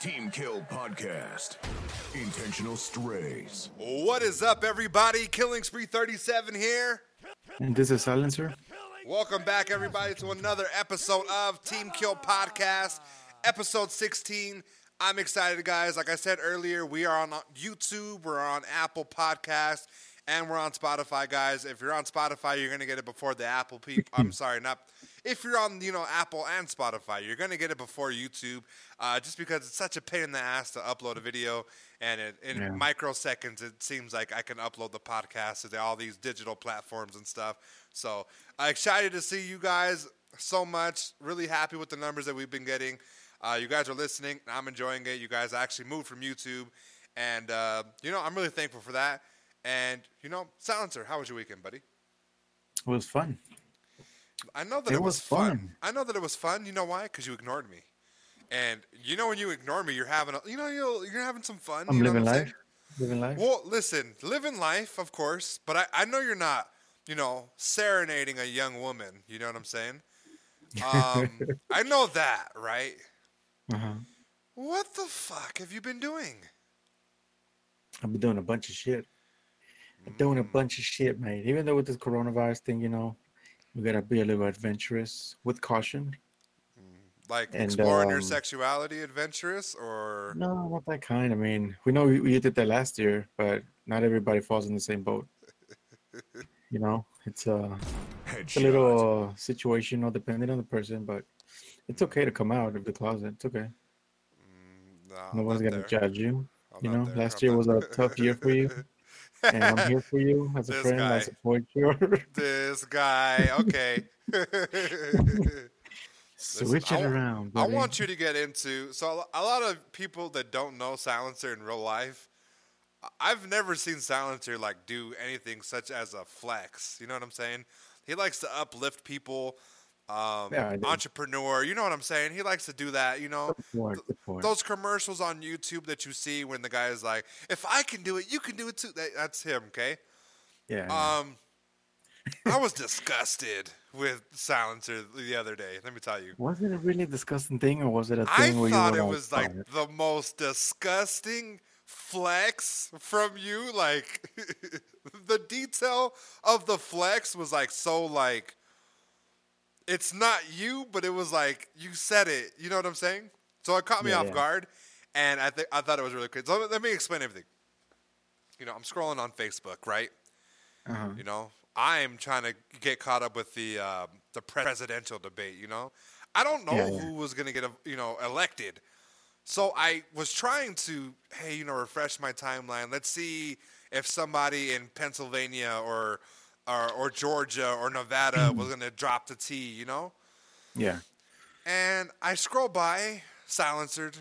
Team Kill Podcast. Intentional Strays. What is up, everybody? Killing Spree 37 here. And this is Silencer. Welcome back, everybody, to another episode of Team Kill Podcast, episode 16. I'm excited, guys. Like I said earlier, we are on YouTube, we're on Apple Podcast, and we're on Spotify, guys. If you're on Spotify, you're gonna get it before the Apple people. I'm sorry, not. If you're on, you know, Apple and Spotify, you're gonna get it before YouTube, uh, just because it's such a pain in the ass to upload a video, and it, in Yeah. microseconds, it seems like I can upload the podcast to all these digital platforms and stuff. So uh, excited to see you guys so much. Really happy with the numbers that we've been getting. Uh, you guys are listening. I'm enjoying it. You guys actually moved from YouTube, and uh, you know I'm really thankful for that. And you know, Silencer, how was your weekend, buddy? It was fun. I know that It it, was, was fun. fun. I know that it was fun. You know why? Because you ignored me. And you know when you ignore me, you're having a, you know you're, you're having some fun. I'm you know living what I'm life. saying? Living life. Well, listen, living life, of course, but I, I know you're not, you know, serenading a young woman. You know what I'm saying? Um, I know that, right? Uh-huh. What the fuck have you been doing? I've been doing a bunch of shit. I'm doing a bunch of shit, mate. Even though with this coronavirus thing, you know, we gotta be a little adventurous with caution. Like And, exploring your um, sexuality, adventurous, or No, not that kind. I mean, we know we, we did that last year, but not everybody falls in the same boat. You know, it's a, it's a little uh, situational depending on the person, but it's okay to come out of the closet. It's okay. no, No I'm one's gonna there. judge you. I'm you know, there. last I'm year not- was a tough year for you. and I'm here for you as a This friend. I guy. support you. this guy, okay. Switch I it wa- around. I want you to get into so a lot of people that don't know Silencer in real life. I've never seen Silencer like do anything such as a flex. You know what I'm saying? He likes to uplift people, um, Yeah, entrepreneur. You know what I'm saying? He likes to do that. You know, support. those commercials on YouTube that you see when the guy is like, "If I can do it, you can do it too." That, that's him. Okay. yeah. Um, I was disgusted with Silencer the other day. Let me tell you. was it a really disgusting thing, or was it a thing where thought you it was like it"? the most disgusting flex from you. Like the detail of the flex was like so like it's not you, but it was like you said it. You know what I'm saying? So it caught me Yeah, off yeah. guard, and I think I thought it was really good. So let me explain everything. You know, I'm scrolling on Facebook, right? Uh-huh. You know, I'm trying to get caught up with the um, the presidential debate. You know, I don't know Yeah, who was going to get you know elected, so I was trying to hey you know refresh my timeline. Let's see if somebody in Pennsylvania or or, or Georgia or Nevada was mm-hmm. going to drop the T. You know, Yeah. and I scroll by silencered,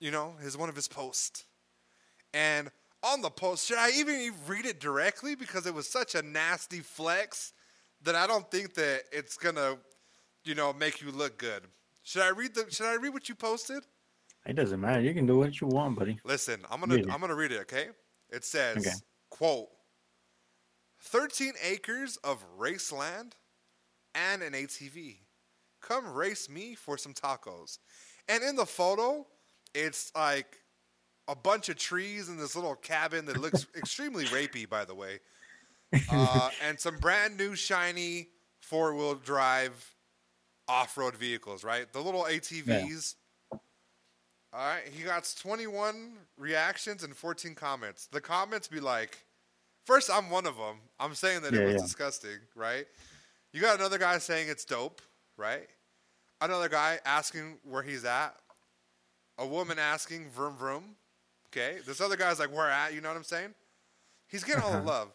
you know, his one of his posts. And on the post, should I even read it directly because it was such a nasty flex that I don't think that it's gonna, you know, make you look good. Should I read the should I read what you posted? It doesn't matter. You can do what you want, buddy. Listen, I'm gonna. I'm gonna read it, okay? It says Okay. quote 13 acres of race land and an ATV. Come race me for some tacos. And in the photo, it's like a bunch of trees in this little cabin that looks extremely rapey, by the way. Uh, and some brand new shiny four wheel drive off road vehicles, right? The little ATVs. All right, he got 21 reactions and 14 comments. The comments be like, first, I'm one of them. I'm saying that it was yeah. disgusting, right? You got another guy saying it's dope, right? Another guy asking where he's at. A woman asking vroom vroom. Okay. This other guy's like, where at? You know what I'm saying? He's getting all the Uh-huh. love.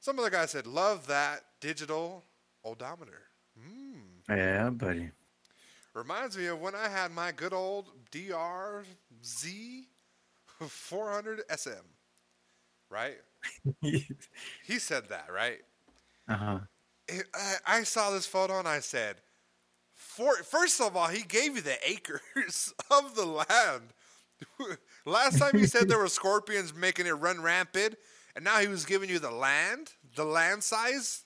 Some other guy said, love that digital odometer. Mm. Yeah, buddy. Reminds me of when I had my good old DRZ 400 SM. Right? He said that, right? uh-huh. I, I saw this photo and I said, for, first of all, he gave you the acres of the land. Last time he said there were scorpions making it run rampant, and now he was giving you the land, the land size,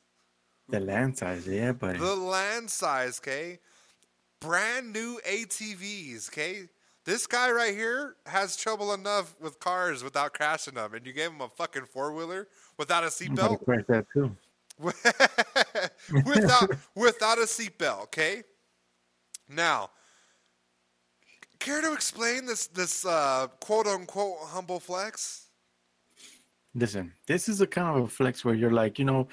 The land size, yeah, buddy. the land size, okay? Brand new ATVs, okay? This guy right here has trouble enough with cars without crashing them, and you gave him a fucking four wheeler without a I'm about to seatbelt. crash that too. without without a seatbelt. Okay. Now, care to explain this this uh, quote unquote humble flex? Listen, this is a kind of a flex where you're like, you know,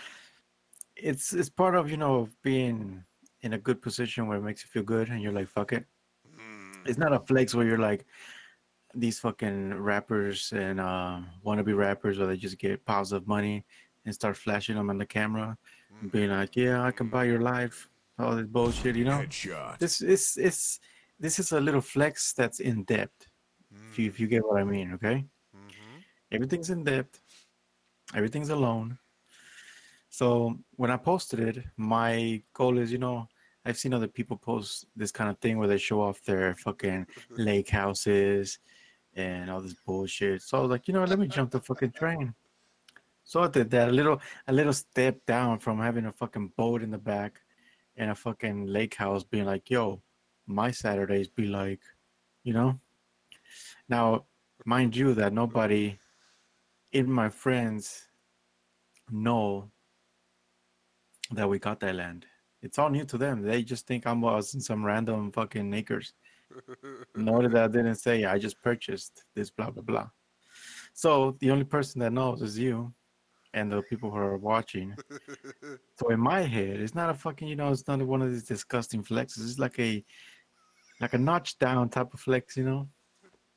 it's it's part of you know being in a good position where it makes you feel good, and you're like, fuck it. It's not a flex where you're like these fucking rappers and uh, wannabe rappers, where they just get piles of money and start flashing them on the camera, and mm-hmm. being like, yeah, I can buy your life, all this bullshit, you know. Headshot. This is it's this is a little flex that's in depth. If you if you mm. get what I mean, okay? Mm-hmm. Everything's in depth. Everything's alone. So when I posted it, my goal is, you know, I've seen other people post this kind of thing where they show off their fucking mm-hmm. lake houses and all this bullshit. So I was like, you know, let me jump the fucking train. So I did that a little a little step down from having a fucking boat in the back and a fucking lake house being like, yo, my Saturdays be like, you know? Now, mind you that nobody in my friends know that we got that land. It's all new to them. They just think I'm was in some random fucking acres. Noted that I didn't say I just purchased this blah blah blah. So the only person that knows is you and the people who are watching. so in my head, it's not a fucking you know, it's not one of these disgusting flexes. It's like a like a notch down type of flex, you know.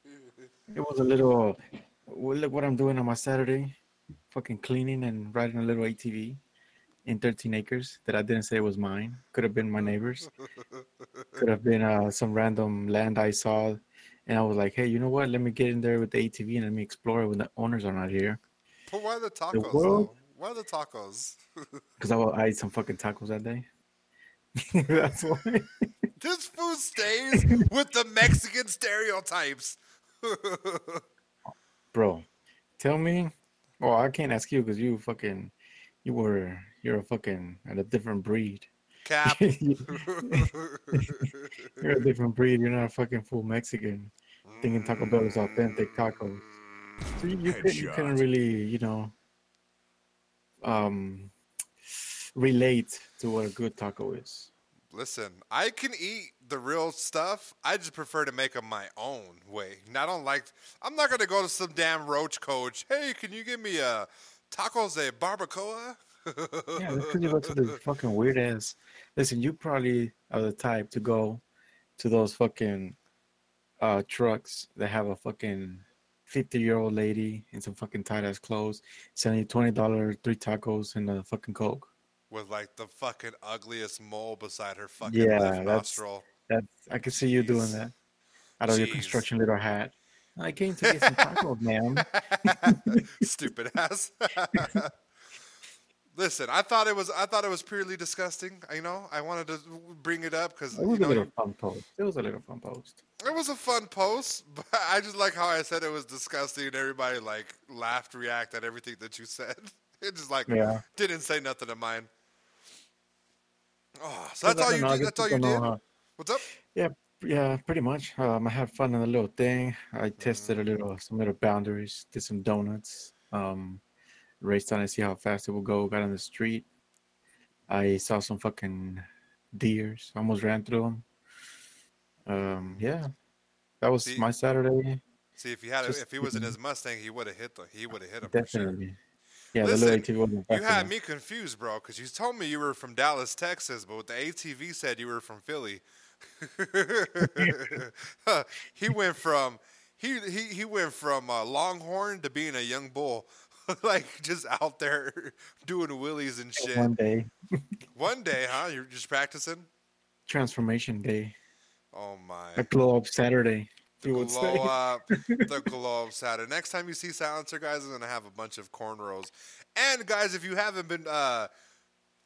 It was a little well, look what I'm doing on my Saturday. Fucking cleaning and riding a little ATV in 13 acres that I didn't say was mine. Could have been my neighbor's. Could have been uh, some random land I saw. And I was like, hey, you know what? Let me get in there with the ATV and let me explore it when the owners are not here. But why the tacos? world- though? Why the tacos? Because I, I ate some fucking tacos that day. That's why. this food stays with the Mexican stereotypes. Bro, tell me. Well, I can't ask you because you fucking, you were, you're a fucking, at a different breed. Cap. you're a different breed. You're not a fucking full Mexican thinking Taco Bell is authentic tacos. So you, you, could, you couldn't really, you know, um, relate to what a good taco is. Listen, I can eat the real stuff. I just prefer to make them my own way. And I don't like. I'm not gonna go to some damn roach coach. Hey, can you give me a tacos de barbacoa? Yeah, that's because you go to the fucking weird ass. Listen, you probably are the type to go to those fucking uh trucks that have a fucking fifty year old lady in some fucking tight ass clothes selling you twenty dollar three tacos and a fucking coke. With like the fucking ugliest mole beside her fucking Yeah, left that's- nostril. That I can see you doing that out of your construction little hat. I came to get some tacos, ma'am. Stupid ass. Listen, I thought it was I thought it was purely disgusting. You know, I wanted to bring it up because It was you a little fun post. It was a little fun post. It was a fun post, but I just like how I said it was disgusting and everybody like laughed, react at everything that you said. It just like Yeah. didn't say nothing to mine. Oh, so that's all you know, did? That's all you did? know how- What's up? Yeah, yeah, pretty much. Um, I had fun on the little thing. I tested a little, some little boundaries. Did some donuts. Um, raced on to see how fast it would go. Got on the street. I saw some fucking deers. Almost ran through them. Um, yeah, that was See- my Saturday. See, if he had, Just if he was in his Mustang, he would have hit the, he would have hit him. For sure. Definitely. Yeah, Listen, the little ATV wasn't You had enough. me confused, bro, because you told me you were from Dallas, Texas, but with the ATV said you were from Philly. he went from he he, he went from uh, Longhorn to being a young bull, like just out there doing willies and shit. One day, One day, huh? You're just practicing. transformation day, Oh my! a glow up Saturday. Would glow say. up, the glow up Saturday. Next time you see Silencer, guys, I'm gonna have a bunch of cornrows. And guys, if you haven't been uh,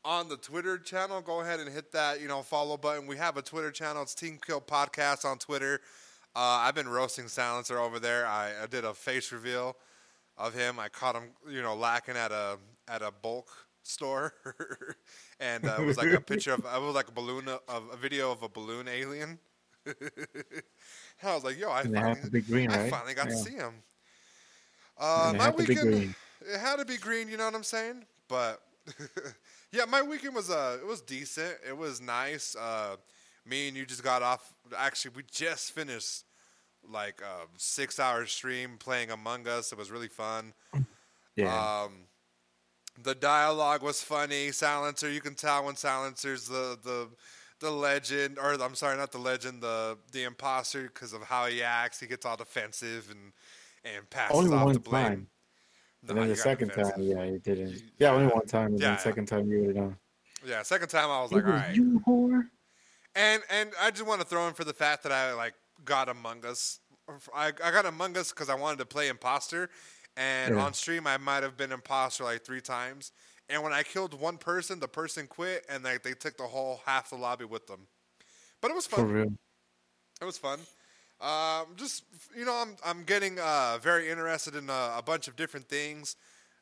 on the Twitter channel, go ahead and hit that you know follow button. We have a Twitter channel. It's Team Kill Podcast on Twitter. Uh, I've been roasting Silencer over there. I, I did a face reveal of him. I caught him, you know, lacking at a at a bulk store, and uh, it was like a picture of. It was like a balloon of a video of a balloon alien. I was like, yo, I finally, green, I right? finally got to see him. Uh, my have to be weekend, it had to be green. You know what I'm saying? But yeah, my weekend was uh, it was decent. It was nice. Uh, me and you just got off. Actually, we just finished like a six hour stream playing Among Us. It was really fun. Yeah. Um, the dialogue was funny. Silencer, you can tell when Silencer's the the the legend, or I'm sorry, not the legend, the the imposter, because of how he acts. He gets all defensive and and passes only off one the blame. time. No, and then the second defensive. time, yeah, he didn't. Yeah, only one time. And Yeah, then the second time, you would have done. Yeah, second time I was It like, was right. you whore. And and I just want to throw in for the fact that I like got Among Us. I, I got Among Us because I wanted to play imposter, and Yeah. on stream I might have been imposter like three times. And when I killed one person, the person quit, and they they took the whole half the lobby with them. But it was For fun. real. It was fun. Um, just you know, I'm I'm getting uh, very interested in uh, a bunch of different things.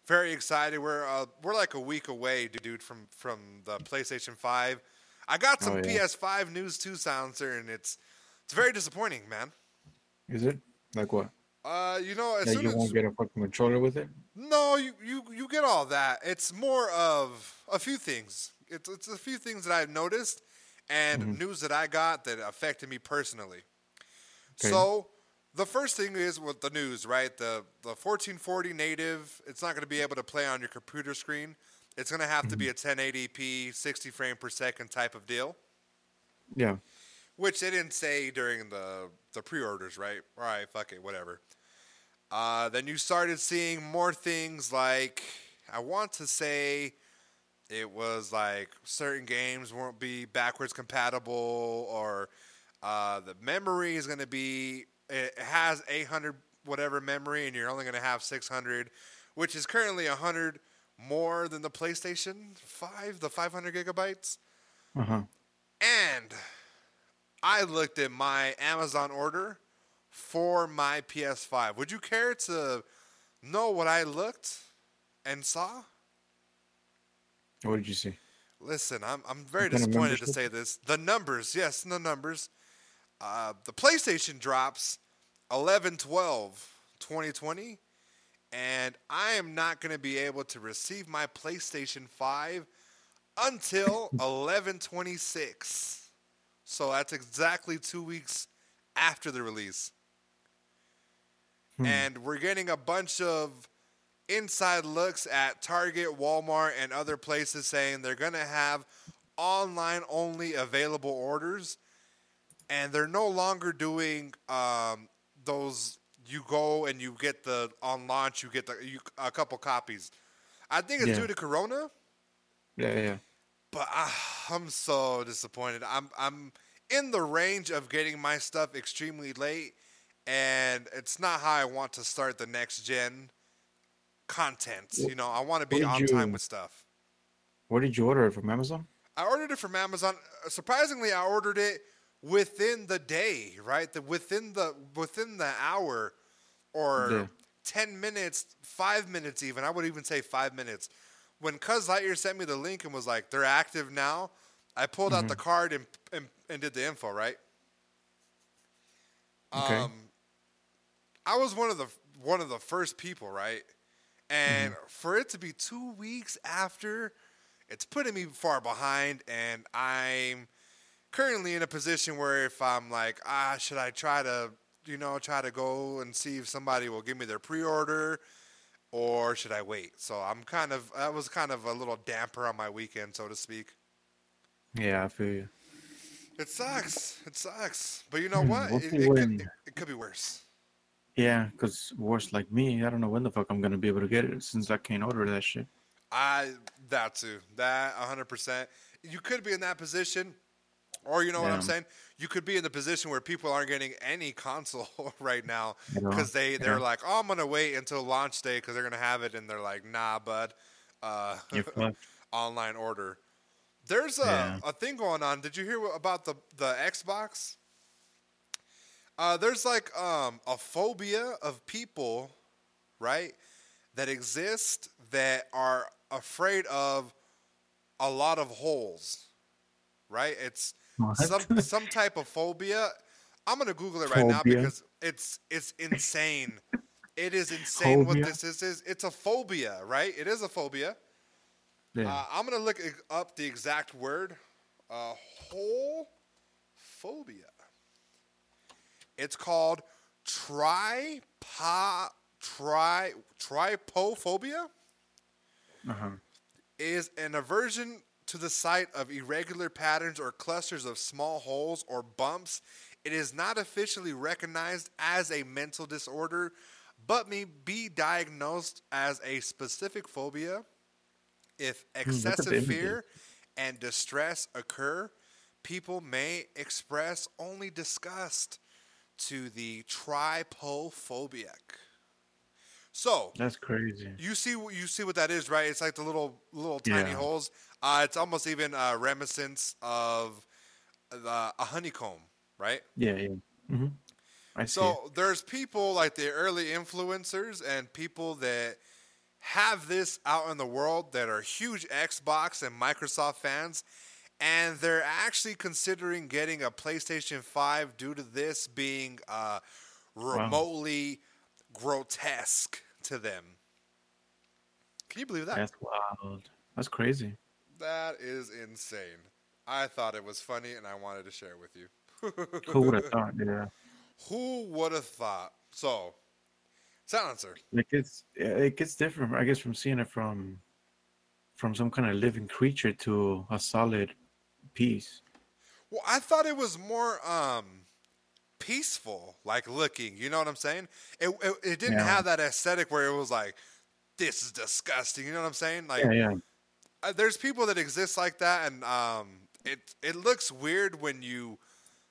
Very excited. We're uh, we're like a week away, dude, from from the PlayStation Five. I got some Oh, yeah. PS5 news too, Silencer, and it's it's very disappointing, man. Is it? Like what? Uh, you know, as That soon you won't get a fucking controller with it? no, you, you you get all that. It's more of a few things. It's it's a few things that I've noticed and Mm-hmm. news that I got that affected me personally. Okay. So the first thing is with the news, right? The the 1440 native, it's not going to be able to play on your computer screen. It's going to have to be a Mm-hmm. 1080p, 60 frame per second type of deal, Yeah. Which they didn't say during the the pre-orders, right? All right, fuck it, whatever. Uh, then you started seeing more things like I want to say it was like certain games won't be backwards compatible or uh, the memory is going to be it has 800 whatever memory and you're only going to have 600 which is currently 100 more than the playstation 5 the 500 gigabytes Uh huh. and i looked at my amazon order for my ps5 would you care to know what i looked and saw What did you see? Listen, I'm I'm very What disappointed to say this. The numbers, yes, the numbers. Uh, the PlayStation drops 11 12 2020 and I am not going to be able to receive my PlayStation 5 until 11 26. So that's exactly 2 weeks after the release. Hmm. And we're getting a bunch of inside looks at Target, Walmart, and other places saying they're going to have online only available orders. And they're no longer doing um, those. You go and you get the on launch. You get the you, a couple copies. I think it's Yeah. due to Corona, Yeah, yeah. But ah, I'm so disappointed. I'm I'm in the range of getting my stuff extremely late, and it's not how I want to start the next gen content. You know, I want to be on did time with stuff. Where did you order it from Amazon? I ordered it from Amazon. Uh, Surprisingly, I ordered it within the day, right? The within the within the hour or Yeah. 10 minutes, 5 minutes even. I would even say 5 minutes. When Cuz Lightyear sent me the link and was like, "They're active now." I pulled out the card and, and and did the info, right? Okay. Um I was one of the one of the first people, right? And for it to be 2 weeks after it's putting me far behind and I'm currently in a position where if I'm like, ah, should I try to, you know, try to go and see if somebody will give me their pre-order or should I wait? So I'm kind of that was kind of a little damper on my weekend, so to speak. Yeah, I feel you. It sucks. It sucks. But you know Hmm, what? we'll It, it, could, it, it could be worse. Yeah, because worse like me, I don't know when the fuck I'm gonna be able to get it since I can't order that shit. I that too. That 100%. You could be in that position or you know what I'm saying? You could be in the position where people aren't getting any console right now because they they're yeah. like, "Oh, I'm going to wait until launch day cuz they're going to have it." And they're like, "Nah, bud. Uh online order." There's a, Yeah. a thing going on. Did you hear about the the Xbox? Uh, there's like um, a phobia of people, right, that exist that are afraid of a lot of holes, right? It's? Some some type of phobia. I'm gonna Google it right now because it's it's insane. it is insane what this is, is. It's a phobia, right? It is a phobia. Yeah. Uh, I'm gonna look up the exact word. Uh, whole phobia. It's called tripo tri trypophobia. uh-huh. Is an aversion to the sight of irregular patterns or clusters of small holes or bumps. It is not officially recognized as a mental disorder, but may be diagnosed as a specific phobia if excessive fear and distress occur. People may express only disgust to the trypophobic. So, That's crazy. you see you see what that is, right? It's like the little little tiny Yeah. holes. Uh, it's almost even a reminiscence of the, a honeycomb, right? Yeah, yeah. hmm I see. So there's people like the early influencers and people that have this out in the world that are huge Xbox and Microsoft fans, and they're actually considering getting a PlayStation 5 due to this being uh, remotely grotesque to them. Can you believe that? That's wild. That's crazy. That is insane. I thought it was funny and I wanted to share it with you. Who would have thought? Yeah. Who would have thought? So, silencer. Like it's it gets different. I guess from seeing it from from some kind of living creature to a solid piece. Well, I thought it was more um peaceful, like looking. You know what I'm saying? It it, it didn't Yeah. have that aesthetic where it was like, this is disgusting. You know what I'm saying? Like, Yeah, yeah. uh, there's people that exist like that, and um, it it looks weird when you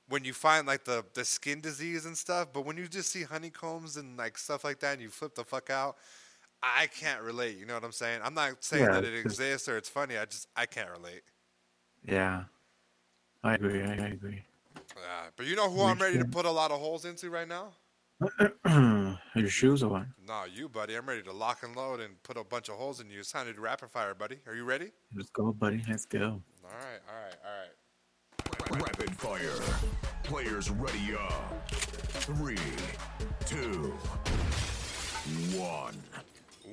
when you find like the the skin disease and stuff. But when you just see honeycombs and like stuff like that, and you flip the fuck out. I can't relate. You know what I'm saying? I'm not saying that it exists or it's funny. I just I can't relate. Yeah. I agree. I, I agree. Uh, but you know who I'm ready to put a lot of holes into right now? Your shoes or what? No, you, buddy. I'm ready to lock and load and put a bunch of holes in you. It's time to do rapid fire, buddy. Are you ready? Let's go, buddy. Let's go. All right, all right, all right. Rapid fire. Players ready up. Three, two, one.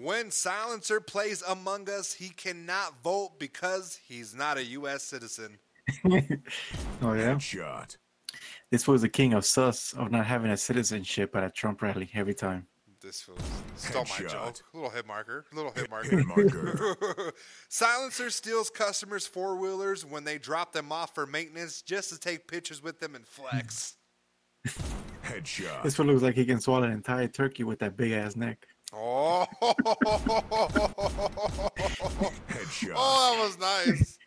When Silencer plays Among Us, he cannot vote because he's not a U.S. citizen. oh yeah. Shot. This was the king of sus of not having a citizenship at a Trump rally every time. This feels stole my Headshot. joke. Little hit marker. Little hit Hit marker. marker. Silencer steals customers' four wheelers when they drop them off for maintenance just to take pictures with them and flex. Headshot. This one looks like he can swallow an entire turkey with that big ass neck. Oh, Headshot. oh, that was nice.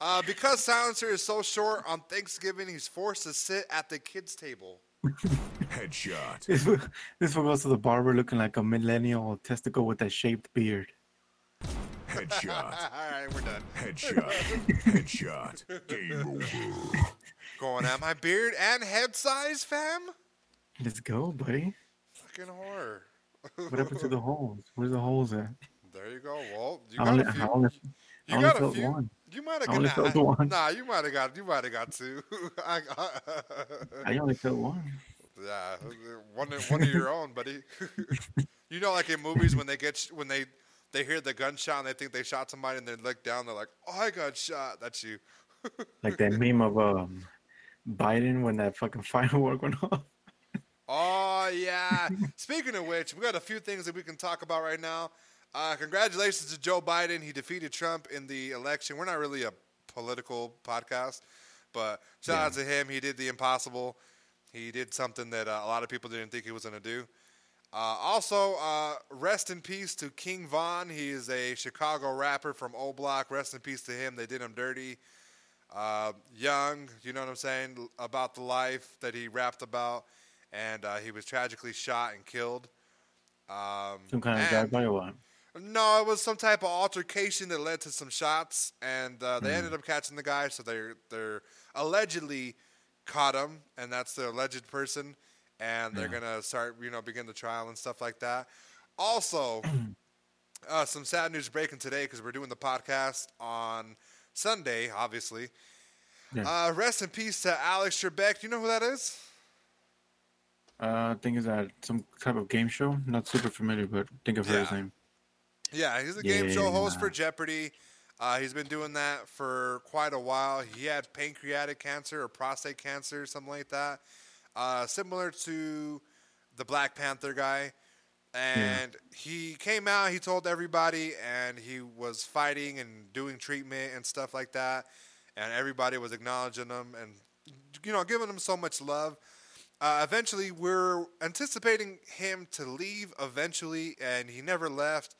Uh, because Silencer is so short on Thanksgiving, he's forced to sit at the kids' table. Headshot. This one, this one goes to the barber looking like a millennial testicle with that shaped beard. Headshot. All right, we're done. Headshot. Headshot. Game over. Going at my beard and head size, fam. Let's go, buddy. Fucking horror. What happened to the holes? Where's the holes at? There you go. Well, you I got only, a I few. only, I You only got a few. one. You might have I only got felt one. Nah, you might have got. You might have got two. I, I only felt one. yeah, one one of your own, buddy. you know, like in movies when they get when they they hear the gunshot and they think they shot somebody and they look down, they're like, "Oh, I got shot." That's you. Like that meme of um Biden when that fucking firework went off. Oh yeah. Speaking of which, we got a few things that we can talk about right now. Uh, congratulations to Joe Biden. He defeated Trump in the election. We're not really a political podcast, but shout out to him. He did the impossible. He did something that uh, a lot of people didn't think he was going to do. Uh, also, uh, rest in peace to King Von. He is a Chicago rapper from O Block. Rest in peace to him. They did him dirty. Uh, young, you know what I'm saying, about the life that he rapped about. And uh, he was tragically shot and killed. Um, Some kind of drive by or what? No, it was some type of altercation that led to some shots, and uh, they ended up catching the guy. So they're they're allegedly caught him, and that's the alleged person, and they're gonna start you know begin the trial and stuff like that. Also, uh, some sad news breaking today because we're doing the podcast on Sunday, obviously. Yeah. Uh, rest in peace to Alex Trebek. Do you know who that is? Uh, I think it's that some type of game show. Not super familiar, but think I've heard his name. Yeah, he's a game show host for Jeopardy. Uh, he's been doing that for quite a while. He had pancreatic cancer or prostate cancer, something like that. Uh, similar to the Black Panther guy. And he came out, he told everybody, and he was fighting and doing treatment and stuff like that. And everybody was acknowledging him and, you know, giving him so much love. Uh, eventually, we're anticipating him to leave eventually, and he never left.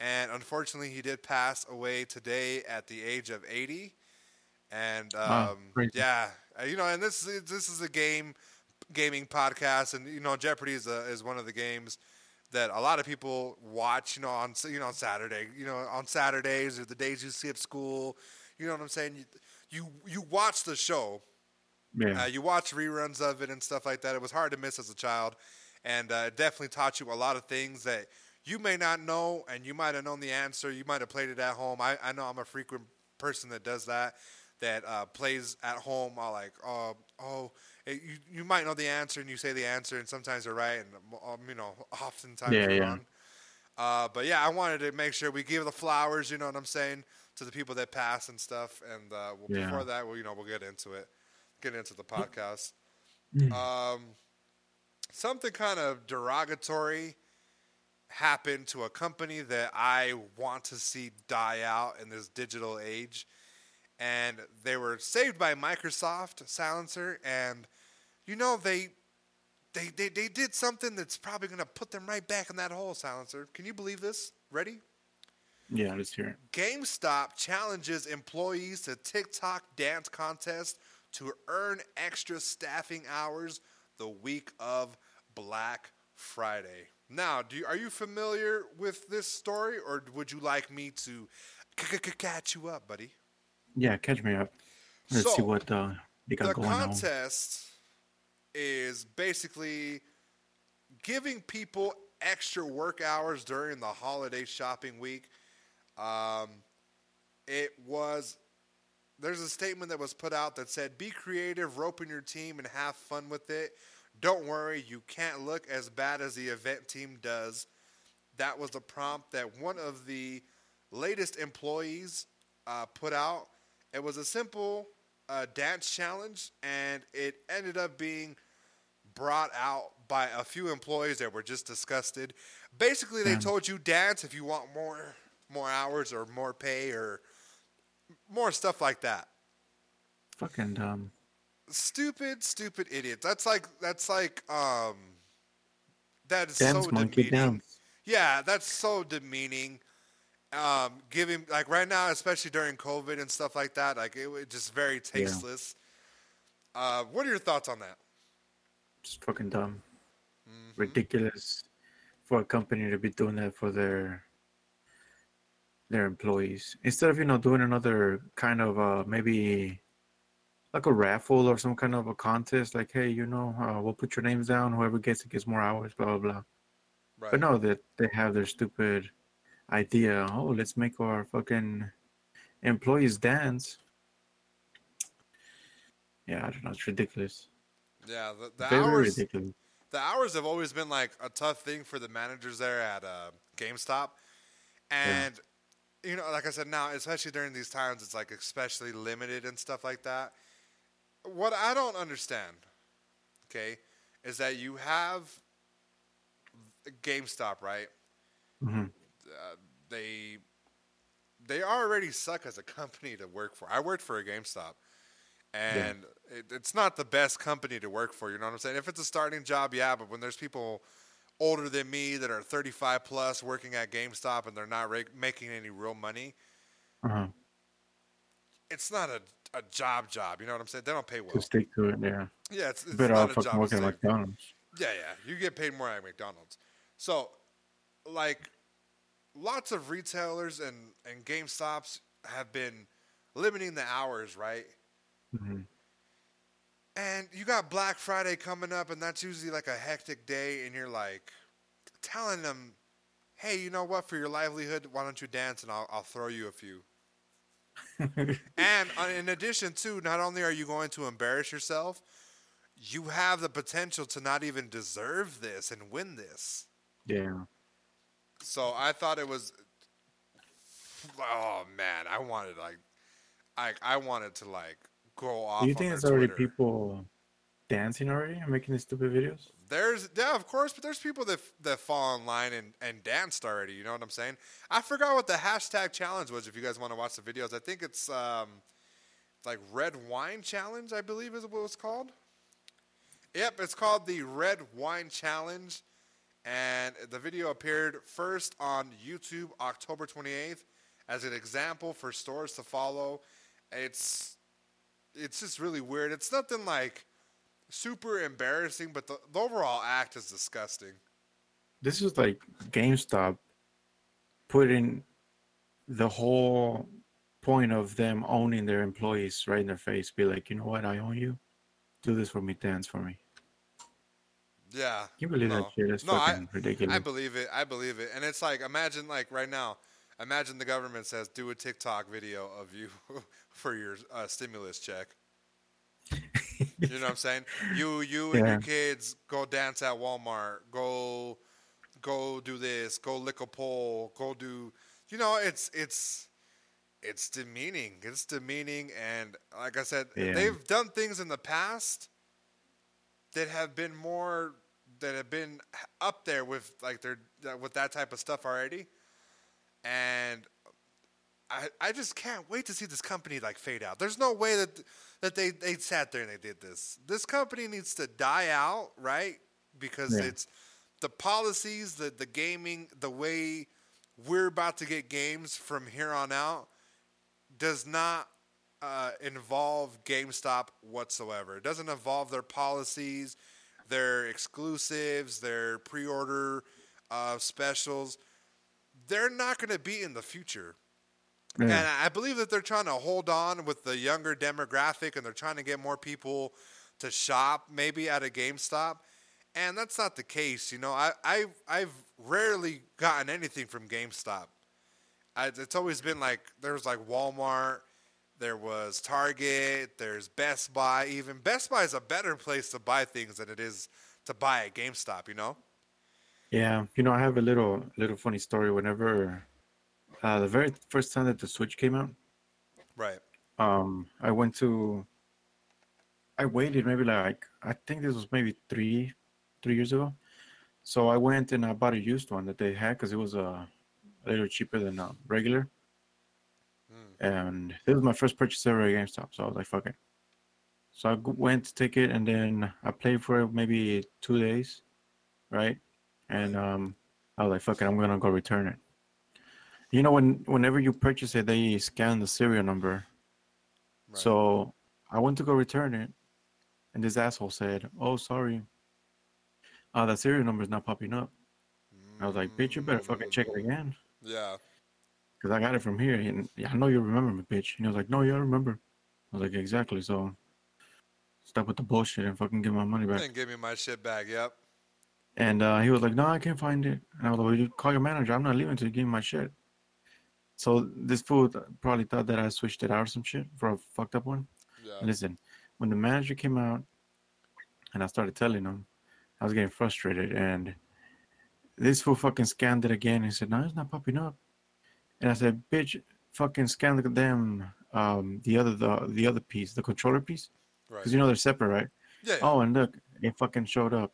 And unfortunately, he did pass away today at the age of 80. And um, crazy. yeah, uh, you know, and this is this is a game gaming podcast, and you know, Jeopardy is a, is one of the games that a lot of people watch. You know, on you know on Saturday, you know, on Saturdays or the days you skip school. You know what I'm saying? You you, you watch the show. Yeah. Uh, you watch reruns of it and stuff like that. It was hard to miss as a child, and uh, it definitely taught you a lot of things that you may not know, and you might have known the answer. You might have played it at home. I, I know I'm a frequent person that does that, that uh, plays at home. I like, oh, oh, it, you you might know the answer, and you say the answer, and sometimes they're right, and um, you know, oftentimes Yeah, you're yeah. wrong. Uh, but yeah, I wanted to make sure we give the flowers. You know what I'm saying to the people that pass and stuff. And uh, well, Yeah. before that, well, you know, we'll get into it. Get into the podcast. Mm. Um, something kind of derogatory happened to a company that I want to see die out in this digital age. And they were saved by Microsoft Silencer, and you know they they they, they did something that's probably going to put them right back in that hole. Silencer, can you believe this? Ready? yeah, let's hear it. GameStop challenges employees to TikTok dance contest to earn extra staffing hours the week of Black Friday. Now, do you, are you familiar with this story, or would you like me to catch you up, buddy? Yeah, catch me up. Let's see what uh, they got the going on. contest is basically giving people extra work hours during the holiday shopping week. Um, it was there's a statement that was put out that said, "Be creative, rope in your team, and have fun with it. Don't worry, you can't look as bad as the event team does." That was the prompt that one of the latest employees uh, put out. It was a simple uh, dance challenge, and it ended up being brought out by a few employees that were just disgusted. Basically, they told you dance if you want more more hours or more pay or more stuff like that. Fucking dumb. Stupid, stupid idiots. That's like that's like um that is so demeaning. dance. Yeah, that's so demeaning. Um, giving like right now, especially during COVID and stuff like that, like it was just very tasteless. Uh, what are your thoughts on that? Just fucking dumb. Mm-hmm. Ridiculous for a company to be doing that for their their employees instead of you know doing another kind of uh maybe like a raffle or some kind of a contest like hey you know uh, we'll put your names down whoever gets it gets more hours blah blah blah. Right. but no that they have their stupid idea oh let's make our fucking employees dance. Yeah i don't know it's ridiculous. Yeah, the, the very hours ridiculous. the hours have always been like a tough thing for the managers there at uh, GameStop, and you know, like I said, now especially during these times, it's like especially limited and stuff like that. What I don't understand, okay, is that you have GameStop, right? hmm Uh, they they already suck as a company to work for. I worked for a GameStop, and it, it's not the best company to work for. You know what I'm saying? If it's a starting job, yeah, but when there's people older than me that are 35 plus working at GameStop and they're not ra- making any real money, uh-huh. it's not a, a job job. You know what I'm saying? They don't pay well. to stick to it yeah Yeah, it's, it's better not off a fucking job. working at mcdonald's Yeah, yeah. You get paid more at McDonald's. So, like, lots of retailers and, and GameStops have been limiting the hours, right? hmm And you got Black Friday coming up, and that's usually like a hectic day, and you're like telling them, hey, you know what? For your livelihood, why don't you dance and I'll, I'll throw you a few. And uh, in addition to, not only are you going to embarrass yourself, you have the potential to not even deserve this and win this. yeah. So I thought it was. Oh man, I wanted like, I I wanted to like go off. Do you think there's already people dancing already and making these stupid videos? There's yeah, of course, but there's people that that fall online and and danced already. You know what I'm saying? I forgot what the hashtag challenge was. If you guys want to watch the videos, I think it's um, like red wine challenge. I believe is what it's called. Yep, it's called the red wine challenge, and the video appeared first on YouTube October 28th as an example for stores to follow. It's it's just really weird. It's nothing like super embarrassing, but the, the overall act is disgusting. This is like GameStop putting the whole point of them owning their employees right in their face. Be like, you know what? I own you. Do this for me. Dance for me. Yeah. Can you believe no. that shit? That's No, I- fucking ridiculous. I believe it. I believe it. And it's like imagine like right now, imagine the government says do a TikTok video of you for your uh, stimulus check. you know what I'm saying? You you and Yeah. your kids go dance at Walmart. Go go do this. Go lick a pole. Go do. You know, it's it's it's demeaning. It's demeaning, and like I said, Yeah. they've done things in the past that have been more that have been up there with like their with that type of stuff already, and I I just can't wait to see this company like fade out. There's no way that that they they sat there and they did this. This company needs to die out, right? Because Yeah. it's the policies, the the gaming, the way we're about to get games from here on out does not uh, involve GameStop whatsoever. It doesn't involve their policies, their exclusives, their pre-order uh, specials. They're not going to be in the future. Yeah. And I believe that they're trying to hold on with the younger demographic and they're trying to get more people to shop maybe at a GameStop. And that's not the case. You know, I, I, I've rarely gotten anything from GameStop. I, it's always been like there was like Walmart, there was Target, there's Best Buy. Even Best Buy is a better place to buy things than it is to buy at GameStop. You know? Yeah, you know, I have a little little funny story. Whenever uh, the very first time that the Switch came out, Right. um, I went to. I waited maybe like I think this was maybe three, three years ago. So I went and I bought a used one that they had because it was uh, a little cheaper than a regular. And this was my first purchase ever at GameStop, so I was like, "Fuck it." So I went to take it, and then I played for maybe two days, right? And um, I was like, "Fuck it, I'm gonna go return it." You know, when whenever you purchase it, they scan the serial number. Right. So I went to go return it, and this asshole said, "Oh, sorry, uh, the serial number is not popping up." I was like, "Bitch, you better fucking check it again, Yeah. because I got it from here, and I know you remember me, bitch." And he was like, "No, yeah, I remember." I was like, "Exactly." So stop with the bullshit and fucking give my money back. And give me my shit back. Yep. And uh, he was like, "No, I can't find it." And I was like, well, "You call your manager. I'm not leaving until you give me my shit." So this fool probably thought that I switched it out or some shit for a fucked up one. Yeah. Listen, when the manager came out and I started telling him, I was getting frustrated. And this fool fucking scanned it again. He said, No, it's not popping up. And I said, Bitch, fucking scan the damn um the other the the other piece, the controller piece. Right. Because you know they're separate, right? Yeah. yeah. Oh, and look, it fucking showed up.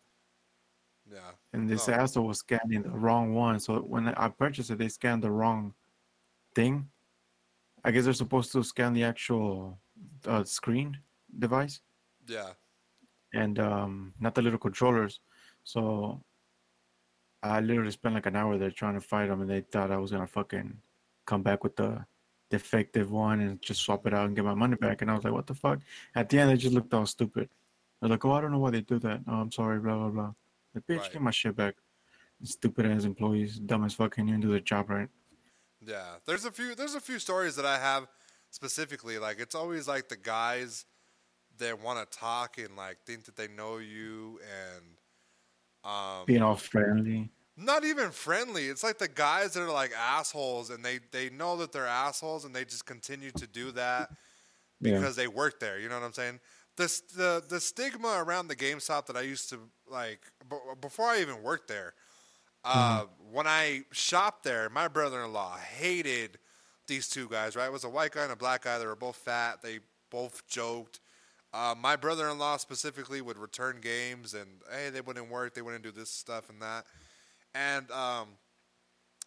Yeah. And this Oh. asshole was scanning the wrong one. So when I purchased it, they scanned the wrong thing. I guess they're supposed to scan the actual uh, screen device Yeah. and um, not the little controllers. So I literally spent like an hour there trying to fight them, and they thought I was gonna fucking come back with the defective one and just swap it out and get my money back. And I was like, what the fuck? At the end, they just looked all stupid. They're like, oh, I don't know why they do that. Oh, I'm sorry, blah blah blah. The bitch, Right. get my shit back. Stupid ass employees, dumb as fuck, can't even do their job right. Yeah, there's a few there's a few stories that I have specifically. Like it's always like the guys that want to talk and like think that they know you and um Being all friendly. not even friendly. It's like the guys that are like assholes, and they they know that they're assholes, and they just continue to do that Yeah. because they work there. You know what I'm saying? The the the stigma around the GameStop that I used to like b- before I even worked there. Uh, When I shopped there, my brother-in-law hated these two guys. Right, it was a white guy and a black guy. They were both fat. They both joked. Uh, my brother-in-law specifically would return games, and hey, they wouldn't work. They wouldn't do this stuff and that. And um,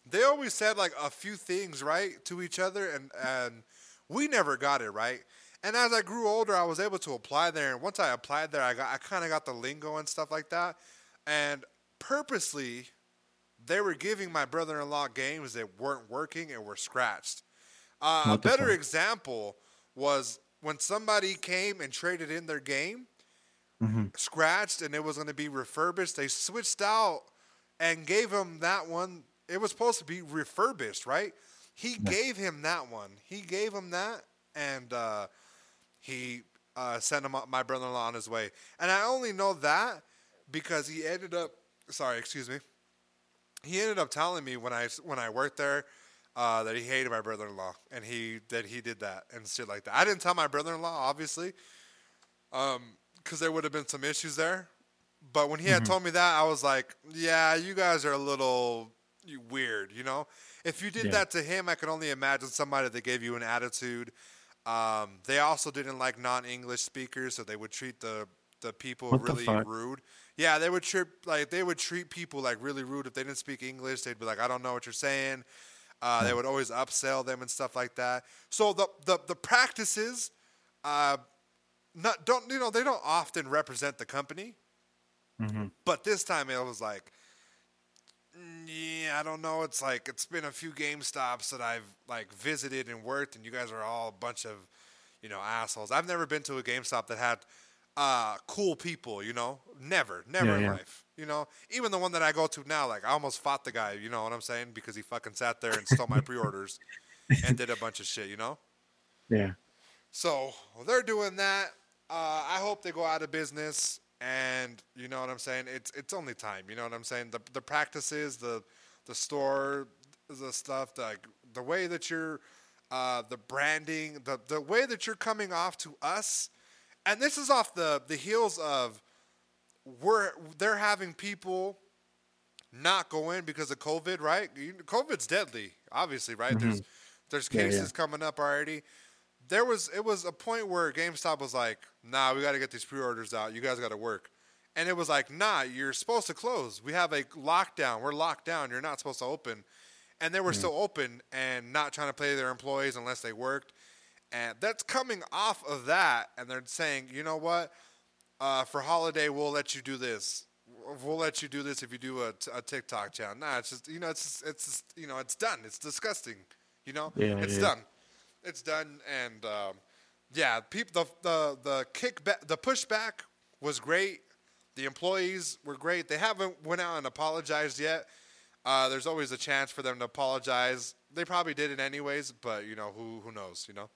they always said like a few things right to each other, and and we never got it right. And as I grew older, I was able to apply there. And once I applied there, I got I kind of got the lingo and stuff like that. And purposely, they were giving my brother-in-law games that weren't working and were scratched. Uh, a better example was when somebody came and traded in their game, hmm scratched, and it was going to be refurbished. They switched out and gave him that one. It was supposed to be refurbished, right? He gave him that one. He gave him that, and uh, he uh, sent him my brother-in-law on his way. And I only know that because he ended up. Sorry, excuse me. He ended up telling me when I when I worked there uh, that he hated my brother-in-law and he that he did that and shit like that. I didn't tell my brother-in-law, obviously, because there would have been some issues there. But when he had told me that, I was like, "Yeah, you guys are a little weird," you know. If you did Yeah. that to him, I can only imagine somebody that gave you an attitude. Um, they also didn't like non-English speakers, so they would treat the the people What really fuck? rude. Yeah, they would treat like they would treat people like really rude if they didn't speak English. They'd be like, "I don't know what you're saying." Uh, They would always upsell them and stuff like that. So the the the practices, uh, not don't you know they don't often represent the company. hmm But this time it was like, "Mm, yeah, I don't know. It's like it's been a few GameStops that I've like visited and worked, and you guys are all a bunch of, you know, assholes. I've never been to a GameStop that had uh, cool people. You know, never, never Yeah, in yeah. life. You know, even the one that I go to now, like I almost fought the guy. You know what I'm saying? Because he fucking sat there and stole my pre-orders and did a bunch of shit. You know. Yeah. So they're doing that. Uh, I hope they go out of business. And you know what I'm saying? It's it's only time. You know what I'm saying? The the practices, the the store, the stuff, the the way that you're, uh, the branding, the the way that you're coming off to us, and this is off the the heels of we're they're having people not go in because of COVID, right? COVID's deadly, obviously, right? There's there's Mm-hmm. Yeah, yeah. cases coming up already. There was it was a point where GameStop was like, "Nah, we got to get these pre-orders out. You guys got to work." And it was like, "Nah, you're supposed to close. We have a lockdown. We're locked down. You're not supposed to open." And they were still open and not trying to pay their employees unless they worked. And that's coming off of that, and they're saying, "You know what? uh, for holiday, we'll let you do this. We'll let you do this if you do a, a TikTok channel. Nah, it's just you know, it's just, it's just, you know, it's done. It's disgusting. You know, Yeah, it's yeah. done. It's done, and um, yeah, people, the the the kickback, the pushback was great. The employees were great. They haven't went out and apologized yet. Uh, there's always a chance for them to apologize. They probably did it anyways, but you know who who knows? You know.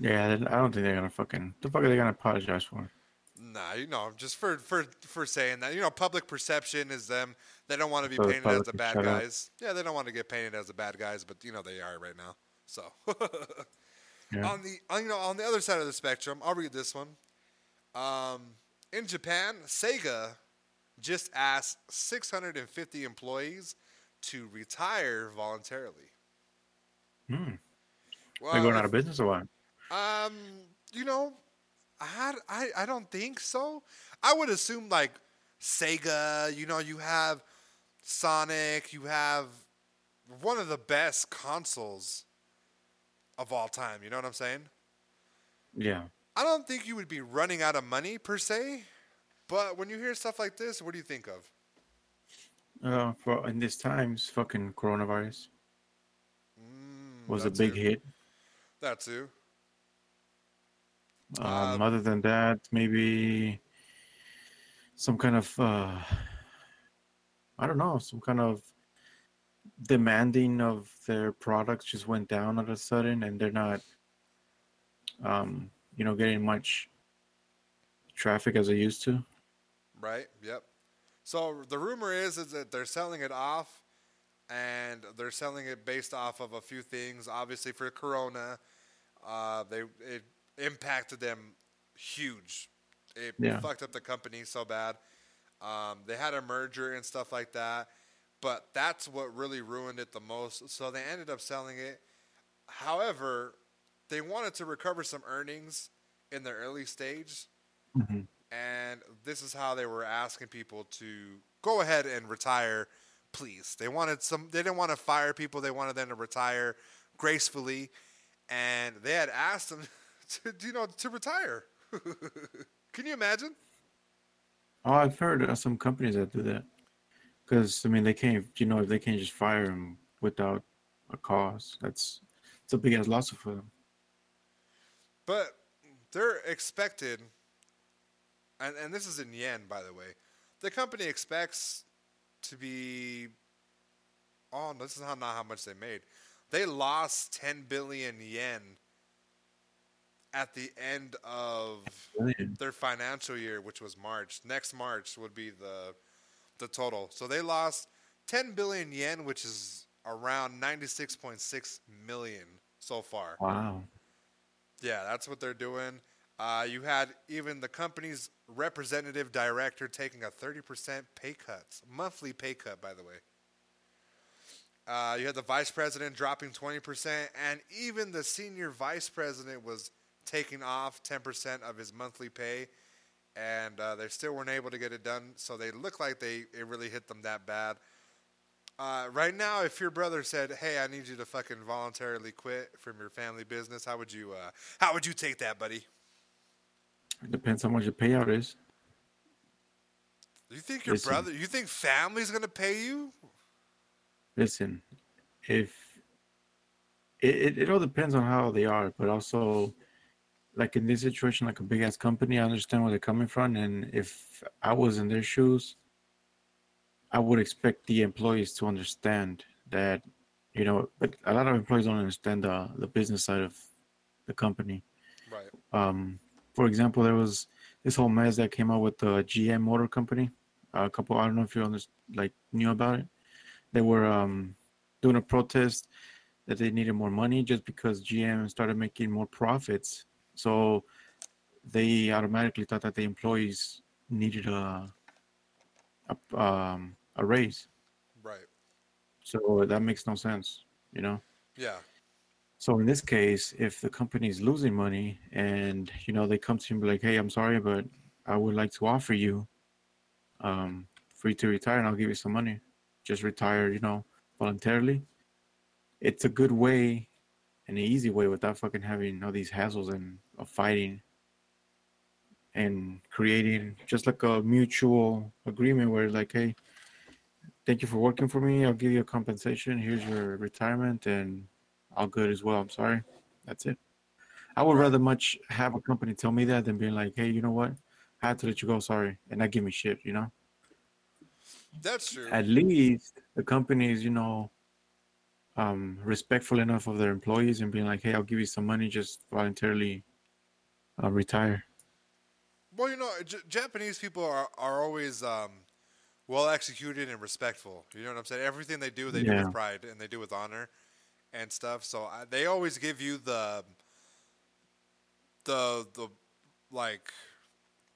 Yeah. I don't think they're gonna fucking. The fuck are they gonna apologize for? Nah, you know, just for for for saying that. You know, public perception is them. They don't want to be So painted as the bad up. guys. Yeah, they don't want to get painted as the bad guys, but you know they are right now. So Yeah. on the on, you know on the other side of the spectrum, I'll read this one. Um, in Japan, Sega just asked 650 employees to retire voluntarily. Hmm. Well, They're going out of business or what? Um, you know, I, I I don't think so. I would assume like Sega. You know, you have Sonic. You have one of the best consoles of all time. You know what I'm saying? Yeah. I don't think you would be running out of money per se, but when you hear stuff like this, what do you think of? Uh, for in these times, fucking coronavirus Mm, was a big hit. That too. Um, Uh, other than that, maybe some kind of uh, I don't know, some kind of demanding of their products just went down all of a sudden, and they're not, um, you know, getting much traffic as they used to. Right. Yep. So the rumor is is that they're selling it off, and they're selling it based off of a few things. Obviously, for Corona, uh, they it impacted them huge. It Yeah. fucked up the company so bad. Um, they had a merger and stuff like that, but that's what really ruined it the most. So they ended up selling it. However, they wanted to recover some earnings in the early stage, Mhm. and this is how they were asking people to go ahead and retire, please. They wanted some. They didn't want to fire people. They wanted them to retire gracefully, and they had asked them to, you know, to retire. Can you imagine? Oh, I've heard of some companies that do that. Because I mean, they can't. You know, they can't just fire them without a cause. That's it's a big ass loss for them. But they're expected, and, and this is in yen, by the way. The company expects to be. Oh, this is how, not how much they made. They lost 10 billion yen at the end of Brilliant. their financial year, which was March. Next March would be the the total. So they lost 10 billion yen, which is around 96.6 million so far. Wow. Yeah, that's what they're doing. Uh, you had even the company's representative director taking a 30% pay cut, monthly pay cut, by the way. Uh, you had the vice president dropping 20%, and even the senior vice president was taking off 10% of his monthly pay, and uh, they still weren't able to get it done. So they look like they it really hit them that bad. Uh, right now, if your brother said, "Hey, I need you to fucking voluntarily quit from your family business," how would you uh, how would you take that, buddy? It depends how much your payout is. You think your Listen. brother? You think family's gonna pay you? Listen, if it, it, it all depends on how they are, but also like in this situation, like a big ass company, I understand where they're coming from, and if I was in their shoes, I would expect the employees to understand that, you know. But a lot of employees don't understand the the business side of the company. Right. Um, for example, there was this whole mess that came out with the GM Motor Company. A couple, I don't know if you under, like knew about it. They were um, doing a protest that they needed more money just because GM started making more profits. So they automatically thought that the employees needed a a, um, a raise. Right. So that makes no sense, you know. Yeah. So in this case, if the company is losing money and you know they come to you and be like, "Hey, I'm sorry, but I would like to offer you um, you to retire, and I'll give you some money. Just retire, you know, voluntarily." It's a good way, and an easy way, without fucking having all these hassles and of fighting and creating just like a mutual agreement where, it's like, "Hey, thank you for working for me. I'll give you a compensation. Here's your retirement and." all good as well. I'm sorry. That's it. I would rather much have a company tell me that than being like, hey, you know what? I had to let you go. Sorry. And not give me shit, you know? That's true. At least the company is, you know, um, respectful enough of their employees and being like, hey, I'll give you some money. Just voluntarily uh, retire. Well, you know, J- Japanese people are are always um, well executed and respectful. You know what I'm saying? Everything they do, they do with pride and they do with honor and stuff. So I, they always give you the the the like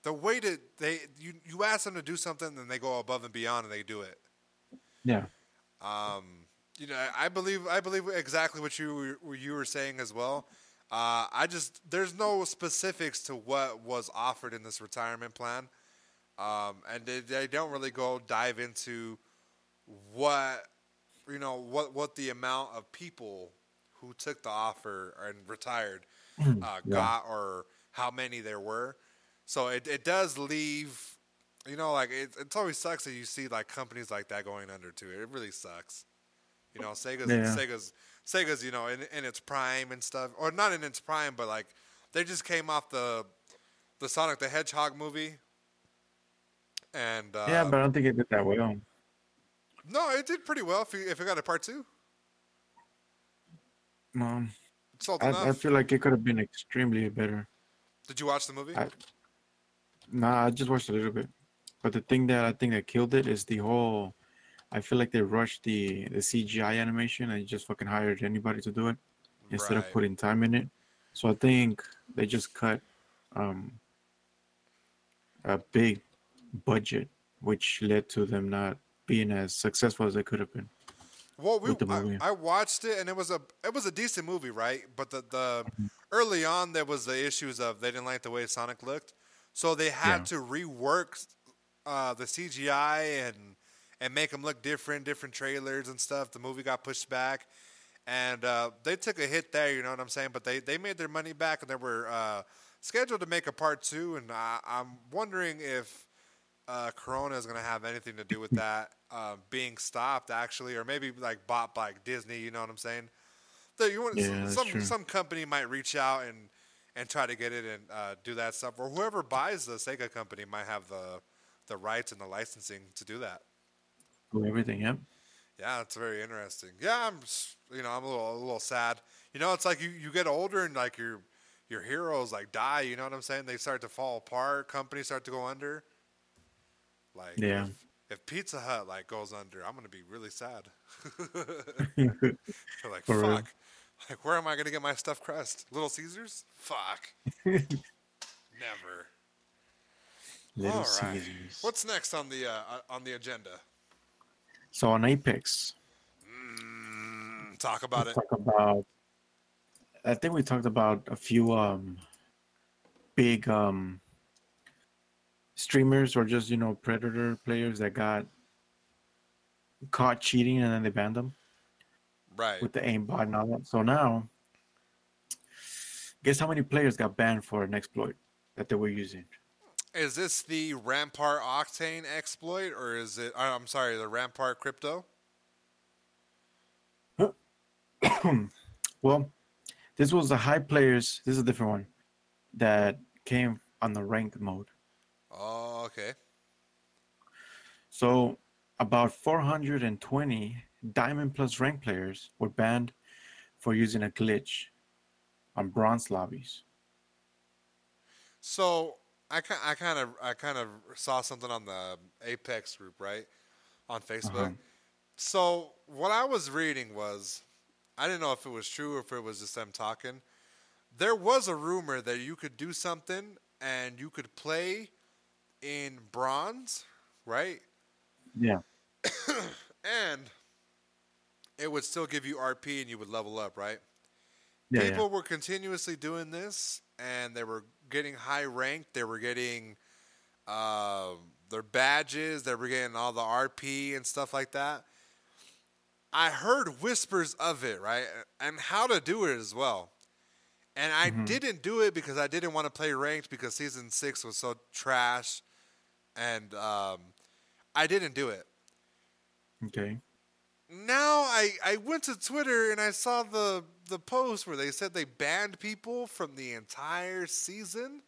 the way to they you you ask them to do something, then they go above and beyond and they do it. Yeah. Um, you know, I believe I believe exactly what you were, what you were saying as well. Uh, I just there's no specifics to what was offered in this retirement plan, um, and they, they don't really go dive into what you know what what the amount of people who took the offer and retired uh, Yeah. got or how many there were. So it, it does leave, you know, like it, it always sucks that you see like companies like that going under too. It really sucks. You know, Sega's Yeah. Sega's Sega's you know in, in its prime and stuff, or not in its prime, but like they just came off the the Sonic the Hedgehog movie, and uh, yeah, but I don't think it did that well. no, it did pretty well if you, if it got a part two. Um, sold I. I feel like it could have been extremely better. Did you watch the movie? I- Nah, I just watched a little bit. But the thing that I think that killed it is the whole. I feel like they rushed the the CGI animation and just fucking hired anybody to do it instead of putting time in it. So I think they just cut um, a big budget, which led to them not being as successful as they could have been. Well, we, I. I watched it and it was a it was a decent movie, right? But the the early on there was the issues of they didn't like the way Sonic looked, so they had Yeah. to rework uh, the CGI and and make them look different, different trailers and stuff. The movie got pushed back, and uh, they took a hit there. You know what I'm saying? But they they made their money back, and they were uh, scheduled to make a part two. And I, I'm wondering if uh, Corona is going to have anything to do with that um, being stopped, actually, or maybe like bought by Disney. You know what I'm saying? The, you want, Yeah, some some, some company might reach out and and try to get it and uh, do that stuff, or whoever buys the Sega company might have the the rights and the licensing to do that. Do everything, Yeah. Yeah, it's very interesting. Yeah, I'm you know I'm a little a little sad. You know, it's like you, you get older and like your your heroes like die. You know what I'm saying? They start to fall apart. Companies start to go under. Like Yeah. if, if Pizza Hut like goes under, I'm gonna be really sad. like For real. Like where am I gonna get my stuffed crust? Little Caesars? Fuck. Never. Little All right. Caesars. What's next on the uh, uh, on the agenda? So on Apex, Mm, talk about it. talk about. I think we talked about a few um, big um, streamers or just you know predator players that got caught cheating and then they banned them Right. with the aimbot and all that. So now, guess how many players got banned for an exploit that they were using? Is this the Rampart Octane exploit, or is it? uh, I'm sorry, the Rampart crypto. Well, this was the high players. This is a different one that came on the ranked mode. Oh, okay. So about 420 diamond plus rank players were banned for using a glitch on bronze lobbies. So I kind, I kind of, I kind of saw something on the Apex group, right, on Facebook. Uh-huh. So what I was reading was, I didn't know if it was true or if it was just them talking. There was a rumor that you could do something and you could play in bronze, right? Yeah. and it would still give you RP and you would level up, right? Yeah. People were continuously doing this and they were getting high ranked. They were getting uh, their badges, they were getting all the RP and stuff like that. I heard whispers of it, right? And how to do it as well. And I Mhm. didn't do it because I didn't want to play ranked because season six was so trash. And um, I didn't do it. Okay. now I, I went to Twitter and I saw the the post where they said they banned people from the entire season.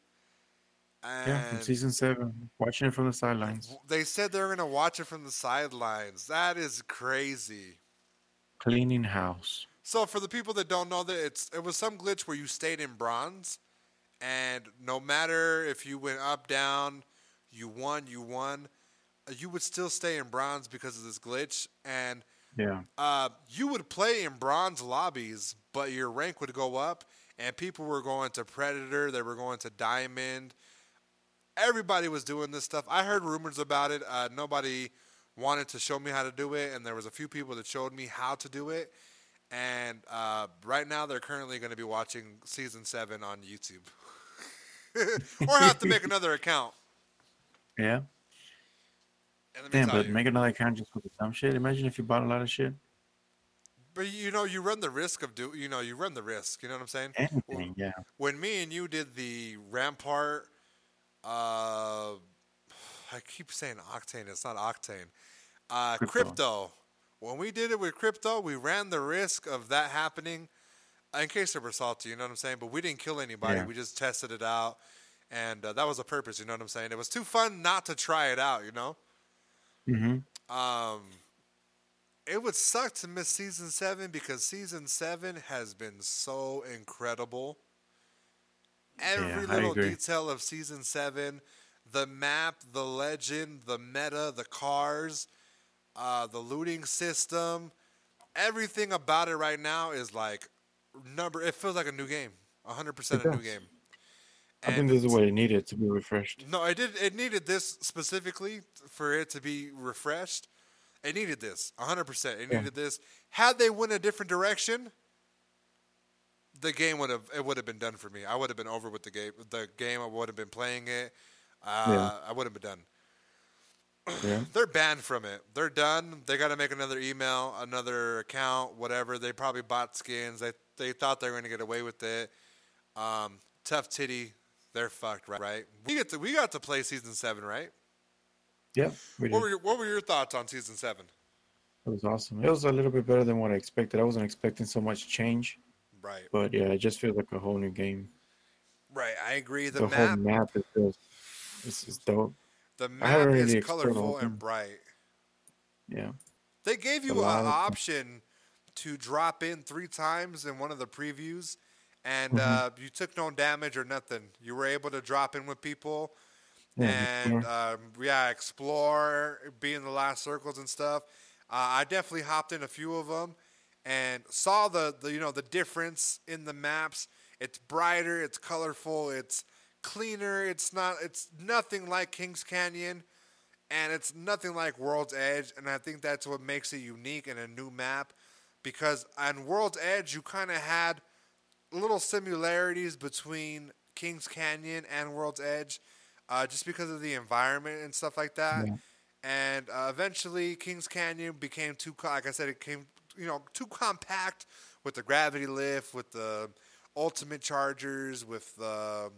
And Yeah, from season seven, watching it from the sidelines, they said they're gonna watch it from the sidelines. That is crazy. cleaning house. So for the people that don't know that it's it was some glitch where you stayed in bronze and no matter if you went up down, you won, you won, uh, you would still stay in bronze because of this glitch and Yeah. uh, you would play in bronze lobbies, but your rank would go up, and people were going to Predator, they were going to Diamond. Everybody was doing this stuff. I heard rumors about it. Uh, nobody wanted to show me how to do it, and there was a few people that showed me how to do it. And uh, right now, they're currently going to be watching season seven on YouTube, or have to make another account. Yeah. Damn, but you, make another account just for the dumb shit. Imagine if you bought a lot of shit. But you know, you run the risk of do. You know, you run the risk. You know what I'm saying? Anything, yeah. when me and you did the Rampart, uh, I keep saying Octane. It's not Octane. Uh, Crypto. crypto. When we did it with crypto, we ran the risk of that happening. In case they were salty, you know what I'm saying. But we didn't kill anybody. Yeah. We just tested it out, and uh, that was a purpose. You know what I'm saying. It was too fun not to try it out. You know. Mm-hmm. Um, it would suck to miss season seven because season seven has been so incredible. Every I little detail of season seven, the map, the legend, the meta, the cars, uh, the looting system, everything about it right now is like number. It feels like a new game, hundred percent a new game. I think this is what it needed to be refreshed. no, it did. It needed this specifically for it to be refreshed. It needed this, hundred percent. It Yeah. needed this. Had they went a different direction, the game would have it would have been done for me. I would have been over with the game. The game, I would have been playing it. Uh, I would have been done. Yeah. They're banned from it. They're done. They got to make another email, another account, whatever. They probably bought skins. They they thought they were going to get away with it. Um, tough titty. They're fucked, right? Right. We get to we got to play season seven, right? Yeah. We. What were your, what were your thoughts on season seven? It was awesome. It was a little bit better than what I expected. I wasn't expecting so much change, Right. but yeah, it just feels like a whole new game. Right. I agree. The, The, map whole map is just this is dope. the map really is colorful and bright. Yeah. They gave you an option to drop in three times in one of the previews, and Mhm. uh, you took no damage or nothing. You were able to drop in with people, Yeah, and um, yeah, explore, be in the last circles and stuff. Uh, I definitely hopped in a few of them and saw the, the you know the difference in the maps. It's brighter, it's colorful, it's cleaner. It's not. It's nothing like Kings Canyon and it's nothing like World's Edge, and I think that's what makes it unique and a new map. Because on World's Edge, you kind of had little similarities between Kings Canyon and World's Edge, uh, just because of the environment and stuff like that. Yeah. And uh, eventually, Kings Canyon became too, like I said, it came, you know, too compact with the gravity lift, with the ultimate chargers, with the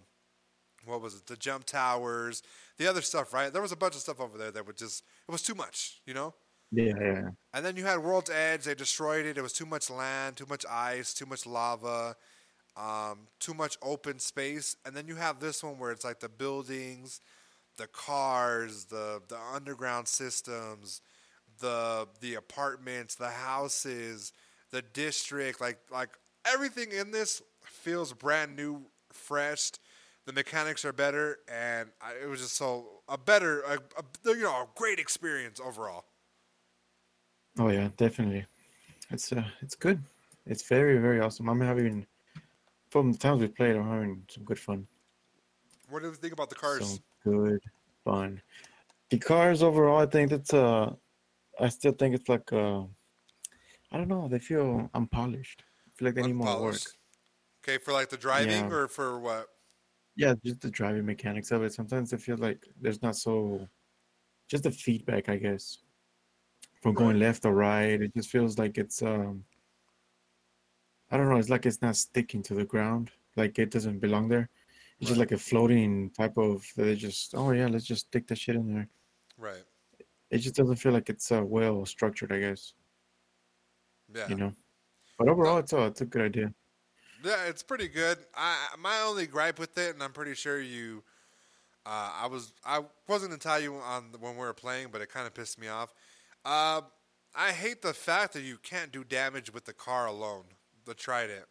what was it, the jump towers, the other stuff, right? There was a bunch of stuff over there that would just, it was too much, you know? Yeah, yeah. And then you had World's Edge, they destroyed it. It was too much land, too much ice, too much lava, um, too much open space. And then you have this one where it's like the buildings, the cars, the, the underground systems, the the apartments, the houses, the district, like like everything in this feels brand new, fresh. The mechanics are better, and I, it was just so a better, a, a, you know, a great experience overall. Oh yeah, definitely. It's uh, it's good. It's very, very awesome. I'm having from the times we've played, I'm having some good fun. What do you think about the cars? Some good fun. The cars overall, I think that's uh, I still think it's like uh, I don't know. They feel unpolished. I feel like they need more work. Okay, for like the driving Yeah. or for what? Yeah, just the driving mechanics of it. Sometimes I feel like there's not so, just the feedback, I guess, from going left or right. It just feels like it's um, I don't know. It's like it's not sticking to the ground. Like it doesn't belong there. It's just like a floating type of. They just oh yeah, let's just stick that shit in there. Right. It just doesn't feel like it's uh, well structured. I guess Yeah. you know. But overall, it's a it's a good idea. Yeah, it's pretty good. I my only gripe with it, and I'm pretty sure you, uh, I was I wasn't gonna tell you on when we were playing, but it kind of pissed me off. Uh, I hate the fact that you can't do damage with the car alone. The Trident.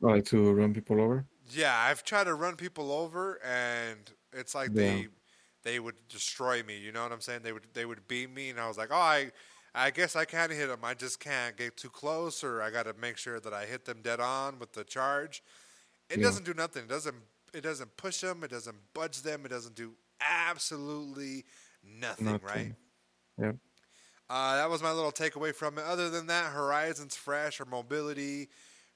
Like to run people over. Yeah, I've tried to run people over, and it's like Yeah. they they would destroy me. You know what I'm saying? They would they would beat me, and I was like, oh, I I guess I can't hit them. I just can't get too close, or I got to make sure that I hit them dead on with the charge. It Yeah. doesn't do nothing. It doesn't it doesn't push them. It doesn't budge them. It doesn't do absolutely nothing. Right. Nothing. Uh, that was my little takeaway from it. Other than that, Horizon's fresh. Her mobility,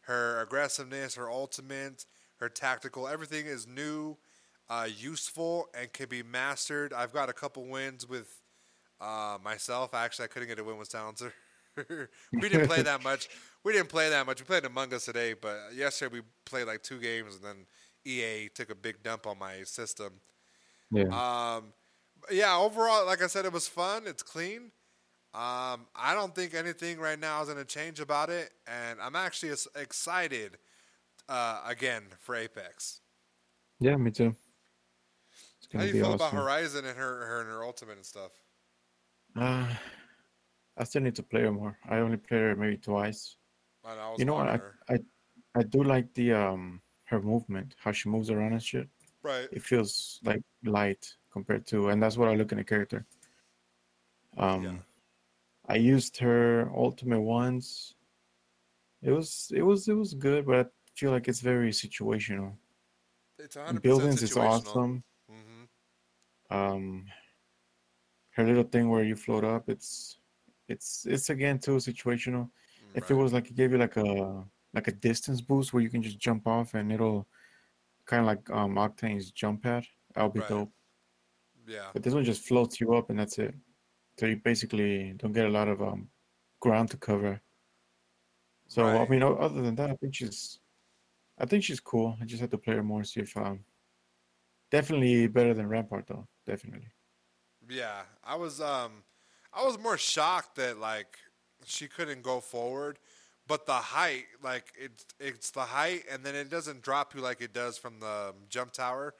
her aggressiveness, her ultimate, her tactical, everything is new, uh, useful, and can be mastered. I've got a couple wins with uh, myself. Actually, I couldn't get a win with Silencer. we didn't play that much. We didn't play that much. We played Among Us today, but yesterday we played like two games, and then EA took a big dump on my system. Yeah. Um, yeah, overall, like I said, it was fun. It's clean. Um, I don't think anything right now is going to change about it, and I'm actually excited uh, again for Apex. yeah, me too. How do you feel awesome. about Horizon and her, her and her ultimate and stuff? Uh, I still need to play her more. I only played her maybe twice. I know, You know what? I. I I do like the um her movement, how she moves around and shit. Right. it feels like light compared to, and that's what I look in a character. Um, Yeah. I used her ultimate once. It was it was it was good, but I feel like it's very situational. It's 100% Buildings is situational. awesome. hmm Um, her little thing where you float up, it's it's it's again too situational. If it was like it gave you like a like a distance boost where you can just jump off and it'll kind of like um Octane's jump pad, that'll be Right. dope. Yeah. But this one just floats you up and that's it. So you basically don't get a lot of um ground to cover. So I mean, other than that, I think she's, I think she's cool. I just have to play her more, see if um, definitely better than Rampart though, definitely. Yeah, I was um I was more shocked that like she couldn't go forward, but the height like it's it's the height and then it doesn't drop you like it does from the um, jump tower.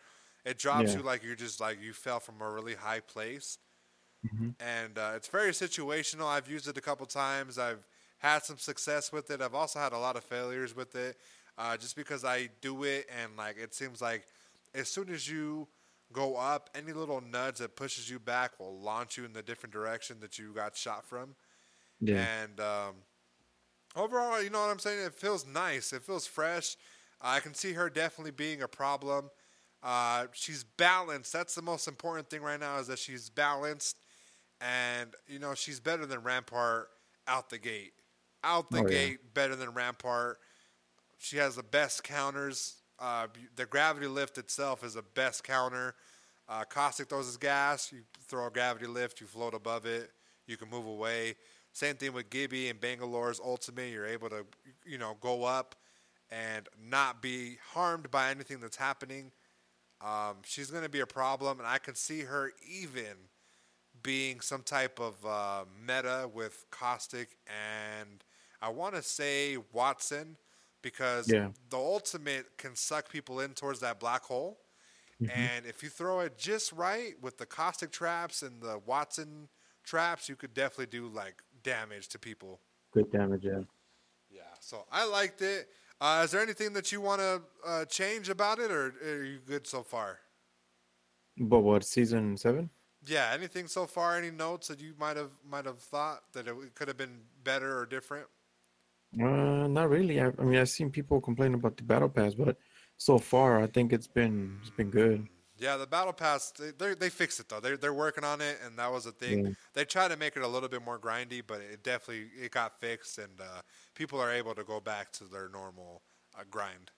It drops Yeah. you like you're just like you fell from a really high place. Mhm. And uh, it's very situational. I've used it a couple times. I've had some success with it. I've also had a lot of failures with it, uh, just because I do it and like it seems like as soon as you go up, any little nudge that pushes you back will launch you in the different direction that you got shot from. Yeah, And um, overall, you know what I'm saying? It feels nice. It feels fresh. I can see her definitely being a problem. Uh, she's balanced. That's the most important thing right now is that she's balanced, and you know she's better than Rampart out the gate. Out the Oh, yeah. gate, better than Rampart. She has the best counters. Uh, the gravity lift itself is the best counter. Uh, Caustic throws his gas. You throw a gravity lift. You float above it. You can move away. Same thing with Gibby and Bangalore's ultimate. You're able to, you know, go up and not be harmed by anything that's happening. Um, she's going to be a problem, and I can see her even being some type of uh, meta with Caustic and I want to say Wattson because Yeah. the ultimate can suck people in towards that black hole. Mm-hmm. And if you throw it just right with the caustic traps and the Wattson traps, you could definitely do like damage to people. good damage. Yeah. Yeah, so I liked it. Uh, is there anything that you want to uh, change about it, or are you good so far? But what season seven? Yeah, anything so far? Any notes that you might have might have thought that it could have been better or different? Uh, not really. I, I mean, I've seen people complain about the battle pass, but so far, I think it's been it's been good. Yeah, the battle pass they they, fixed it though. They they're working on it, and that was a thing. Yeah. They tried to make it a little bit more grindy, but it definitely it got fixed, and uh, people are able to go back to their normal uh, grind.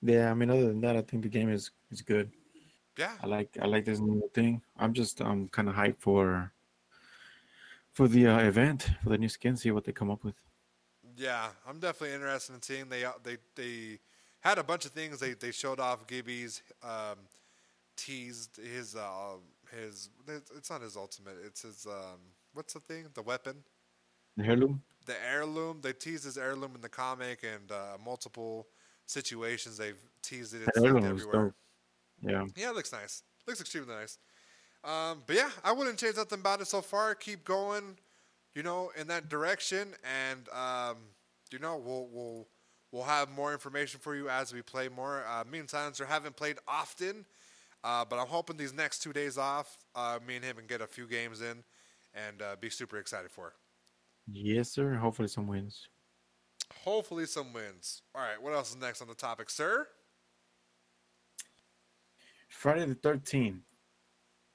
Yeah, I mean, other than that, I think the game is is good. Yeah, I like I like this new thing. I'm just I'm kind of hyped for for the uh, event for the new skin. See what they come up with. yeah, I'm definitely interested in seeing they uh, they they had a bunch of things. They they showed off Gibby's um, teased his uh, his it's not his ultimate. It's his um, what's the thing? The weapon. The heirloom. the heirloom. They teased his heirloom in the comic and uh, multiple situations. They've teased it. It's heirloom everywhere. dope. Yeah. Yeah, it looks nice. Looks extremely nice. Um, but yeah, I wouldn't change nothing about it so far. Keep going, you know, in that direction, and um, you know, we'll we'll we'll have more information for you as we play more. Uh, me and Silencer haven't played often, uh, but I'm hoping these next two days off, uh, me and him can get a few games in, and uh, be super excited for it. Yes, sir. Hopefully some wins. Hopefully, some wins. All right, what else is next on the topic, sir? Friday the 13th.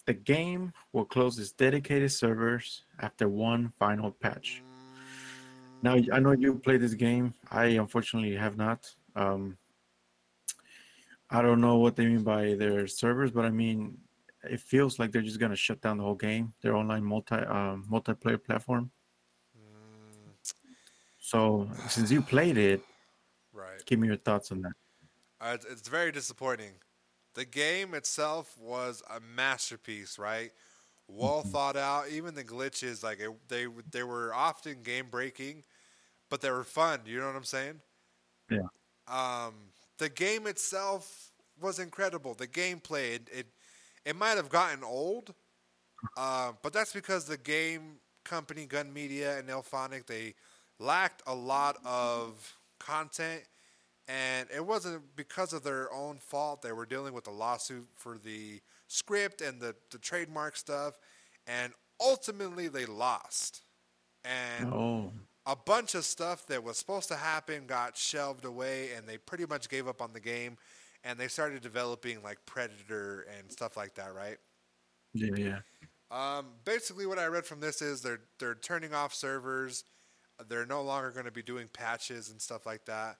The game will close its dedicated servers after one final patch. Now, I know you played this game. I unfortunately have not. Um, I don't know what they mean by their servers, but I mean, it feels like they're just gonna shut down the whole game, their online multi um, multiplayer platform. So, since you played it, Right. give me your thoughts on that. Uh, it's, it's very disappointing. The game itself was a masterpiece, right? Well thought out. Even the glitches, like it, they they were often game breaking, but they were fun. You know what I'm saying? Yeah. Um, the game itself was incredible. The gameplay, it it, it might have gotten old, uh, but that's because the game company, Gun Media and IllFonic, they lacked a lot of content and it wasn't because of their own fault. They were dealing with a lawsuit for the script and the, the trademark stuff, and ultimately they lost. And Oh, a bunch of stuff that was supposed to happen got shelved away, and they pretty much gave up on the game, and they started developing like Predator and stuff like that, right? yeah, yeah. Um, basically, what I read from this is they're they're turning off servers. They're no longer going to be doing patches and stuff like that.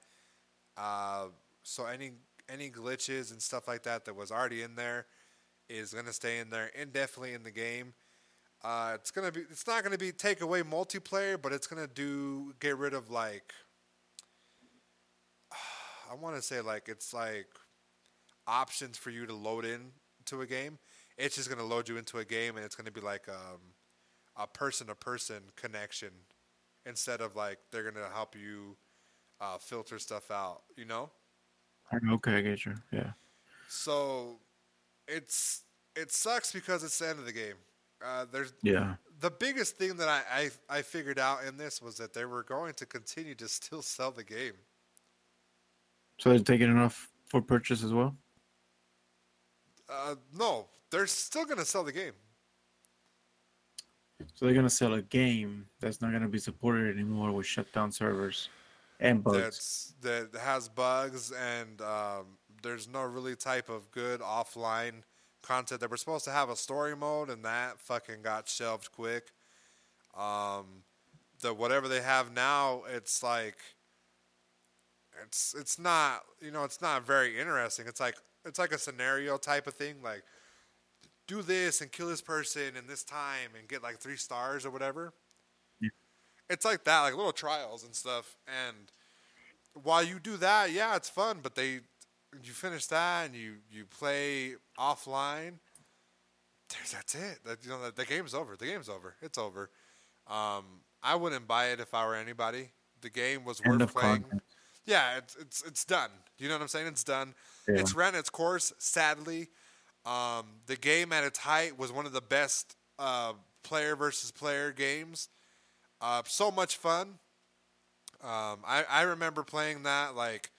Uh, so any any glitches and stuff like that that was already in there is going to stay in there indefinitely in the game. Uh, it's gonna be it's not gonna be take away multiplayer, but it's gonna do get rid of like I want to say like it's like options for you to load in to a game. It's just gonna load you into a game, and it's gonna be like um, a person to person connection instead of like they're gonna help you uh, filter stuff out. You know. Okay, I get you. Yeah. So it's it sucks because it's the end of the game. Uh, there's Yeah. the biggest thing that I, I I figured out in this was that they were going to continue to still sell the game. So they're taking it off for purchase as well? Uh, no, they're still gonna sell the game. So they're gonna sell a game that's not gonna be supported anymore with shut down servers and bugs. That has bugs and um, there's no really type of good offline content. They were supposed to have a story mode, and that fucking got shelved quick. Um, the whatever they have now, it's like it's it's not you know it's not very interesting. It's like it's like a scenario type of thing, like do this and kill this person in this time and get like three stars or whatever. It's like that, like little trials and stuff. And while you do that, yeah, it's fun. But they, you finish that and you you play offline. There's that's it. That you know the, the game's over. The game's over. It's over. Um, I wouldn't buy it if I were anybody. The game was End worth playing. content. Yeah, it's it's it's done. You know what I'm saying? It's done. Yeah. It's ran its course. Sadly, um, the game at its height was one of the best uh, player versus player games. Uh, so much fun. Um, I I remember playing that like,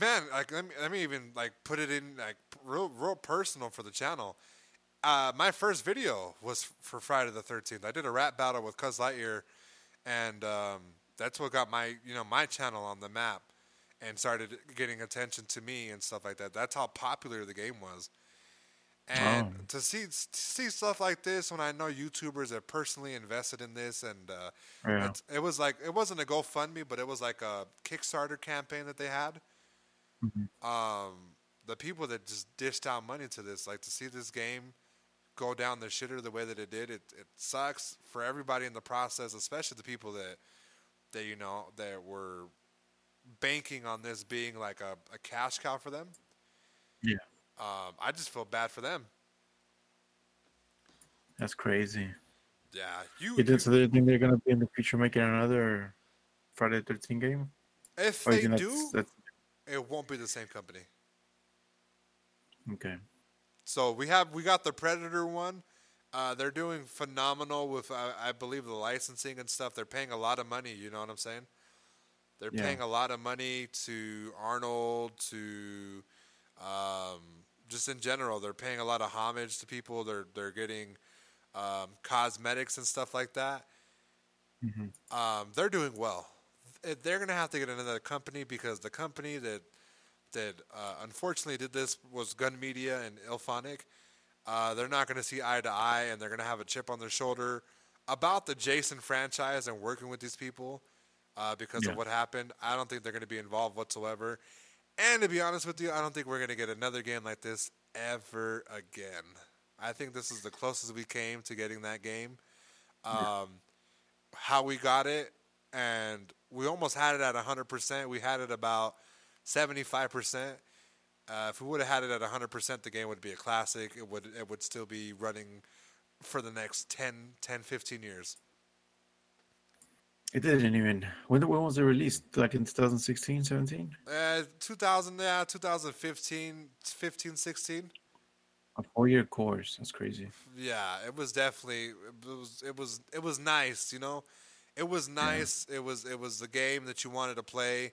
man, like let me let me even like put it in like real real personal for the channel. Uh, my first video was for Friday the Thirteenth. I did a rap battle with Cuz Lightyear, and um, that's what got my you know my channel on the map and started getting attention to me and stuff like that. That's how popular the game was. And Oh. to see to see stuff like this when I know YouTubers have personally invested in this and uh, Yeah. it's- it was like it wasn't a GoFundMe, but it was like a Kickstarter campaign that they had. Mm-hmm. Um, the people that just dished out money to this, like to see this game go down the shitter the way that it did, it it sucks for everybody in the process, especially the people that that you know that were banking on this being like a, a cash cow for them. Yeah. Um, I just feel bad for them. That's crazy. Yeah, you. You did so they think they're gonna be in the future making another Friday 13 game? if Or they do, that's, that's it won't be the same company. okay. So we have we got the Predator one. Uh, they're doing phenomenal with uh, I believe the licensing and stuff. They're paying a lot of money. You know what I'm saying? They're Yeah. paying a lot of money to Arnold to um, just in general. They're paying a lot of homage to people. They're they're getting um, cosmetics and stuff like that. Um, they're doing well. They're gonna have to get another company because the company that that uh, unfortunately did this was Gun Media and IllFonic. Uh, they're not going to see eye to eye, and they're going to have a chip on their shoulder about the Jason franchise and working with these people uh, because Yeah. of what happened. I don't think they're going to be involved whatsoever. And to be honest with you, I don't think we're going to get another game like this ever again. I think this is the closest we came to getting that game. Um, How we got it, and we almost had it at 100%. We had it about 75%. Uh, if we would have had it at 100%, the game would be a classic. It would it would still be running for the next 10, 10 15 years. It didn't even. When, when was it released? Like in 2016, 17? Uh, 2000, yeah, 2015, 15, 16. A four year course. That's crazy. Yeah, it was definitely it was it was it was nice, you know. It was nice. It was it was the game that you wanted to play.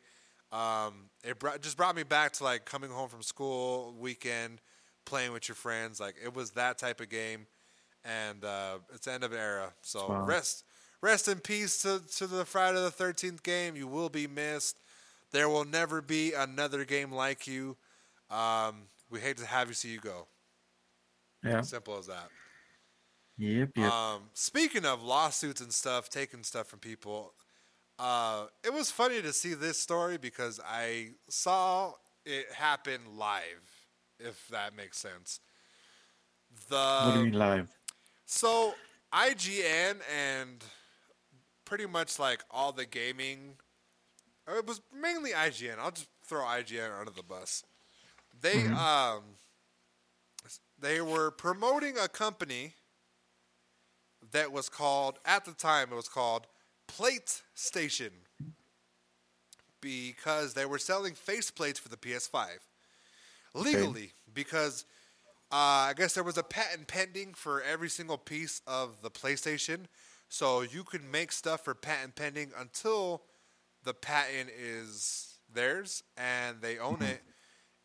Um, it brought, just brought me back to like coming home from school weekend, playing with your friends. Like it was that type of game, and uh, it's the end of an era. So Wow. rest rest in peace to to the Friday the Thirteenth game. You will be missed. There will never be another game like you. Um, we hate to have you see you go. Yeah. Simple as that. Yep. Yep. Um, speaking of lawsuits and stuff, taking stuff from people, uh, it was funny to see this story because I saw it happen live, if that makes sense. The what do you mean live? so IGN and pretty much like all the gaming, it was mainly IGN. I'll just throw IGN under the bus. They um they were promoting a company that was called at the time it was called Plate Station because they were selling faceplates for the PS5 legally because uh, I guess there was a patent pending for every single piece of the PlayStation, so you can make stuff for patent pending until the patent is theirs and they own mm-hmm. it,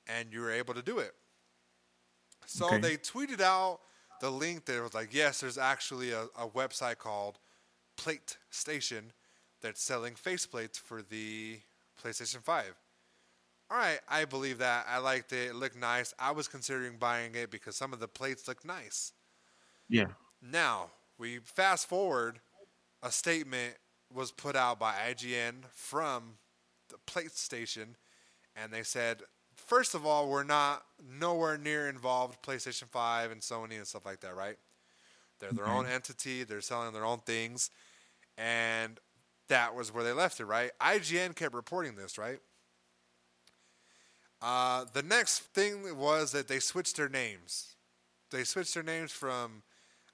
and you're able to do it. So Okay. they tweeted out the link that was like, yes, there's actually a, a website called Plate Station that's selling faceplates for the PlayStation 5. All right, I believe that. I liked it. It looked nice. I was considering buying it because some of the plates look nice. Yeah. Now, we fast forward, a statement was put out by IGN from the PlayStation, and they said, first of all, we're not nowhere near involved PlayStation 5 and Sony and stuff like that, right? They're their own entity, they're selling their own things, and that was where they left it, right? IGN kept reporting this, right? Uh, the next thing was that they switched their names. They switched their names from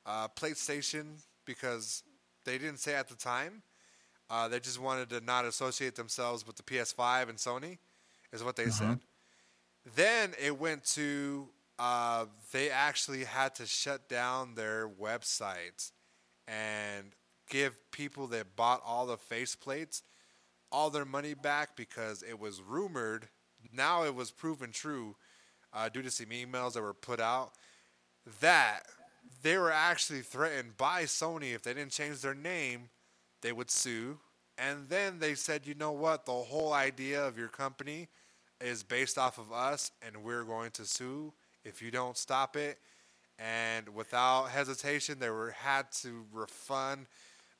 uh, Plate Station because they didn't say at the time. Uh, they just wanted to not associate themselves with the PS5 and Sony, is what they said. Then it went to uh, they actually had to shut down their websites and give people that bought all the faceplates all their money back because it was rumored. Now it was proven true uh, due to some emails that were put out that they were actually threatened by Sony if they didn't change their name, they would sue. And then they said, you know what? The whole idea of your company is based off of us, and we're going to sue if you don't stop it. And without hesitation, they were had to refund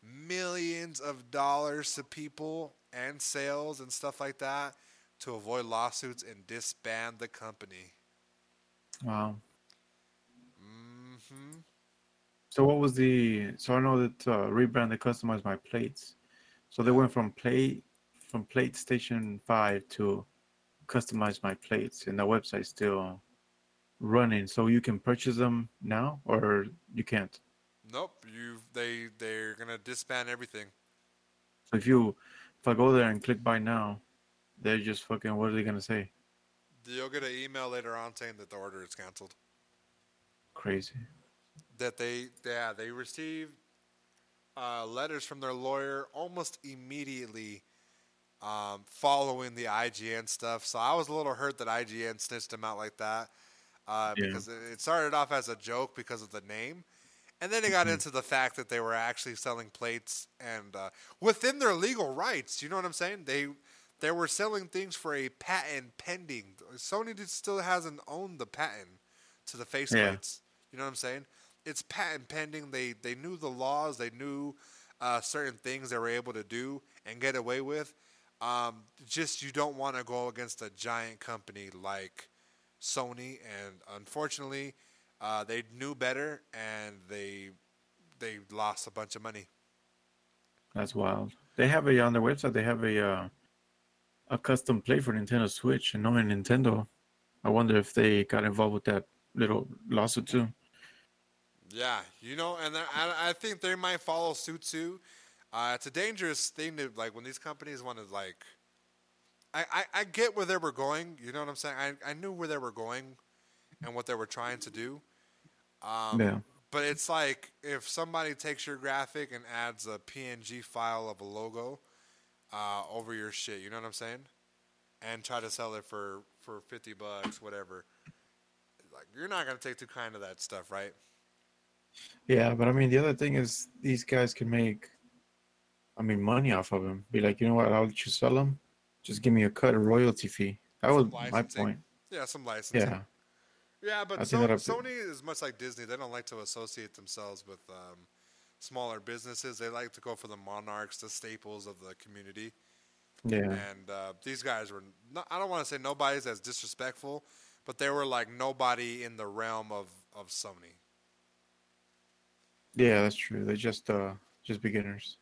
millions of dollars to people and sales and stuff like that to avoid lawsuits and disband the company. Wow. So what was the? So I know that uh, rebrand they customized my plates. So they went from plate from Plate Station Five to customize my plates, and the website's still running. So you can purchase them now, or you can't. Nope, you they they're gonna disband everything. So if you, if I go there and click buy now, they're just fucking. What are they gonna say? You'll get an email later on saying that the order is canceled. Crazy. That they yeah they received uh, letters from their lawyer almost immediately um, following the IGN stuff. So I was a little hurt that IGN snitched them out like that uh, Yeah. because it started off as a joke because of the name. And then it got into the fact that they were actually selling plates and uh, within their legal rights. You know what I'm saying? They they were selling things for a patent pending. Sony still hasn't owned the patent to the faceplates. You know what I'm saying? It's patent pending. They they knew the laws. They knew uh, certain things they were able to do and get away with. Um, just you don't want to go against a giant company like Sony, and unfortunately, uh, they knew better and they they lost a bunch of money. That's wild. They have a on their website. They have a uh, a custom play for Nintendo Switch, and knowing Nintendo, I wonder if they got involved with that little lawsuit too. Yeah, you know, and I, I think they might follow suit too. Uh, it's a dangerous thing to like when these companies want to like. I, I, I get where they were going. You know what I'm saying? I, I knew where they were going, and what they were trying to do. Um, Yeah. But it's like if somebody takes your graphic and adds a PNG file of a logo uh, over your shit. You know what I'm saying? and try to sell it for for fifty bucks, whatever. Like you're not gonna take too kind of that stuff, right? Yeah, but I mean, the other thing is these guys can make, I mean, money off of them. Be like, you know what? I'll let you sell them. Just give me a cut, a royalty fee. That was Some my point. Yeah, some licensing. Yeah, Yeah, but so, think that'll be- Sony is much like Disney. They don't like to associate themselves with um, smaller businesses. They like to go for the monarchs, the staples of the community. yeah, And uh, these guys were, not, I don't want to say nobody's as disrespectful, but they were like nobody in the realm of, of Sony. Yeah. That's true. They're just uh, just beginners.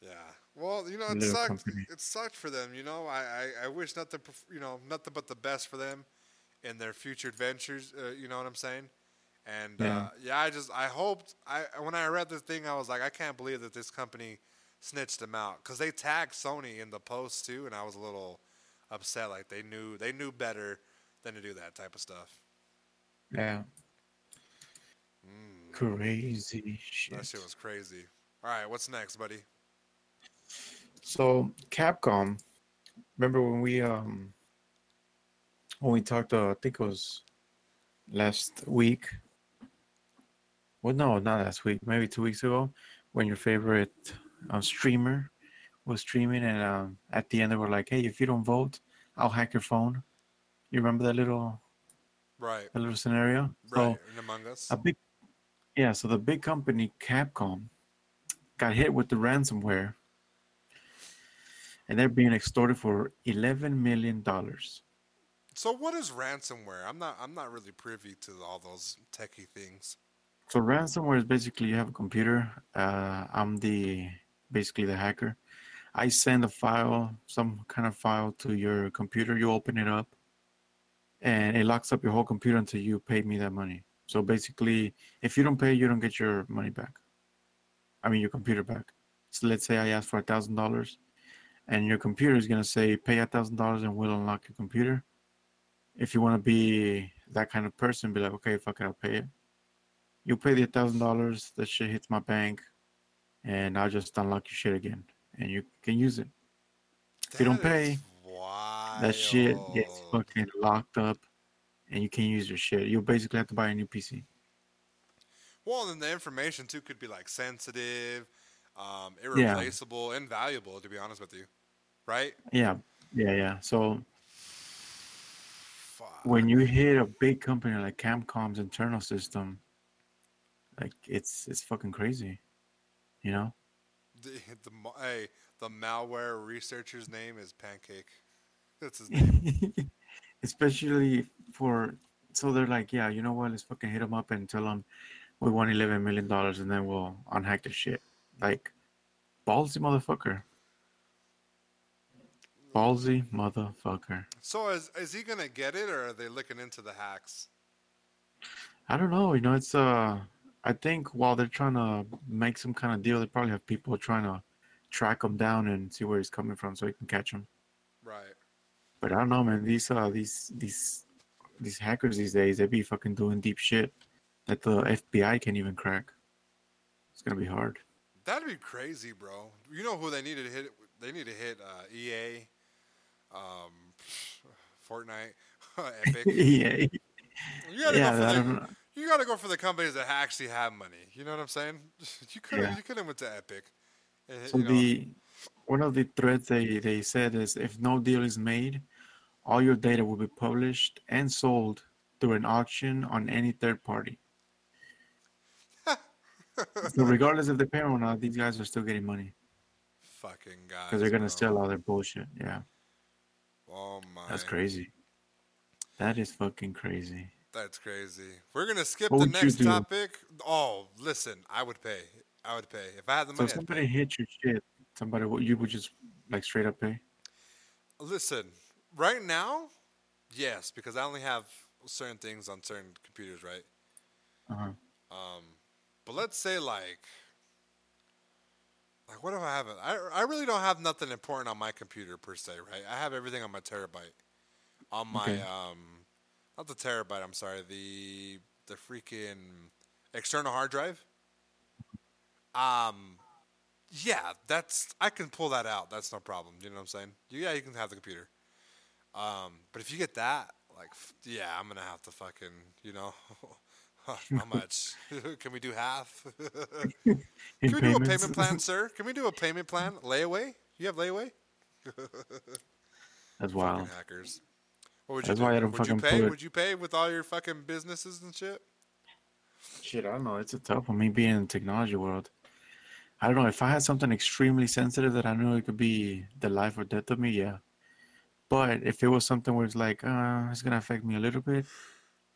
Yeah. Well, you know, it Little sucked. company. It sucked for them. You know, I, I, I wish nothing, you know, nothing but the best for them in their future adventures. Uh, you know what I'm saying? And yeah. Yeah. Uh, yeah, I just I hoped I when I read this thing, I was like, I can't believe that this company snitched them out because they tagged Sony in the post too, and I was a little upset. Like they knew they knew better than to do that type of stuff. Yeah, crazy shit. that shit was crazy. All right, what's next, buddy? So Capcom, remember when we um when we talked? Uh, I think it was last week. Well, no, not last week. Maybe two weeks ago, when your favorite uh, streamer was streaming, and um, at the end they were like, "Hey, if you don't vote, I'll hack your phone." You remember that little Right, that little scenario? right, in Among Us. a big yeah so the big company capcom got hit with the ransomware and they're being extorted for 11 million dollars So what is ransomware? I'm not I'm not really privy to all those techie things. so ransomware is basically you have a computer uh, i'm the basically the hacker i send a file some kind of file to your computer you open it up and it locks up your whole computer until you pay me that money so basically if you don't pay you don't get your money back. I mean your computer back. So let's say i ask for a thousand dollars and your computer is going to say pay a thousand dollars and we'll unlock your computer. If you want to be that kind of person be like okay fuck it i'll pay it. You pay the thousand dollars, that shit hits my bank, and I'll just unlock your shit again, and you can use it. If you don't That pay, That shit gets fucking locked up, and you can't use your shit. You'll basically have to buy a new PC. Well, then the information too could be like sensitive, um, irreplaceable, invaluable. To be honest with you, right? Yeah, yeah, yeah. So Fuck. when you hit a big company like Capcom's internal system, like it's it's fucking crazy, you know. the, the hey, the malware researcher's name is Pancake. That's his name. Especially for so they're like, yeah, you know what? Let's fucking hit them up and tell them we want eleven million dollars, and then we'll unhack the shit. Like, ballsy motherfucker. Ballsy motherfucker. so is is he gonna get it, or are they looking into the hacks? I don't know. You know, it's uh, I think while they're trying to make some kind of deal, they probably have people trying to track him down and see where he's coming from, so he can catch him. Right. But I don't know, man. These uh, these these these hackers these days, they be fucking doing deep shit that the FBI can't even crack. It's gonna be hard. That'd be crazy, bro. You know who they need to hit? They need to hit uh, EA, um, Fortnite, Epic. yeah, You gotta yeah. go for the. You gotta go for the companies that actually have money. You know what I'm saying? You could Yeah. you could have went to Epic. Uh, So you know, the one of the threads they they said is if no deal is made, all your data will be published and sold through an auction on any third party. So regardless if they pay or not, these guys are still getting money fucking guys. because they're gonna bro. sell all their bullshit. Yeah, Oh my. that's crazy. That is fucking crazy. That's crazy. We're gonna skip What the next topic. Oh, listen, I would pay. I would pay if I had the So money. if I'd somebody hit your shit, somebody would you would just like straight up pay? Listen, right now, yes, because I only have certain things on certain computers, right? Uh-huh. Um, but let's say like, like what do I have? I I really don't have nothing important on my computer per se, right? I have everything on my terabyte, on my Okay. um, not the terabyte. I'm sorry, the the freaking external hard drive. Um, yeah, that's I can pull that out. That's no problem. You know what I'm saying? Yeah, you can have the computer. Um, but if you get that, like, f- yeah, I'm gonna have to fucking, you know, how much? Can we do half? Can we do a payment plan, sir? Can we do a payment plan? Layaway? You have layaway? That's Fucking hackers. What would you That's do? why I don't would you fucking pay? put- Would you pay with all your fucking businesses and shit? Shit, I don't know. It's a tough one. Me being in the technology world. I don't know. If I had something extremely sensitive that I knew it could be the life or death of me, yeah. But if it was something where it's like, uh, it's gonna affect me a little bit,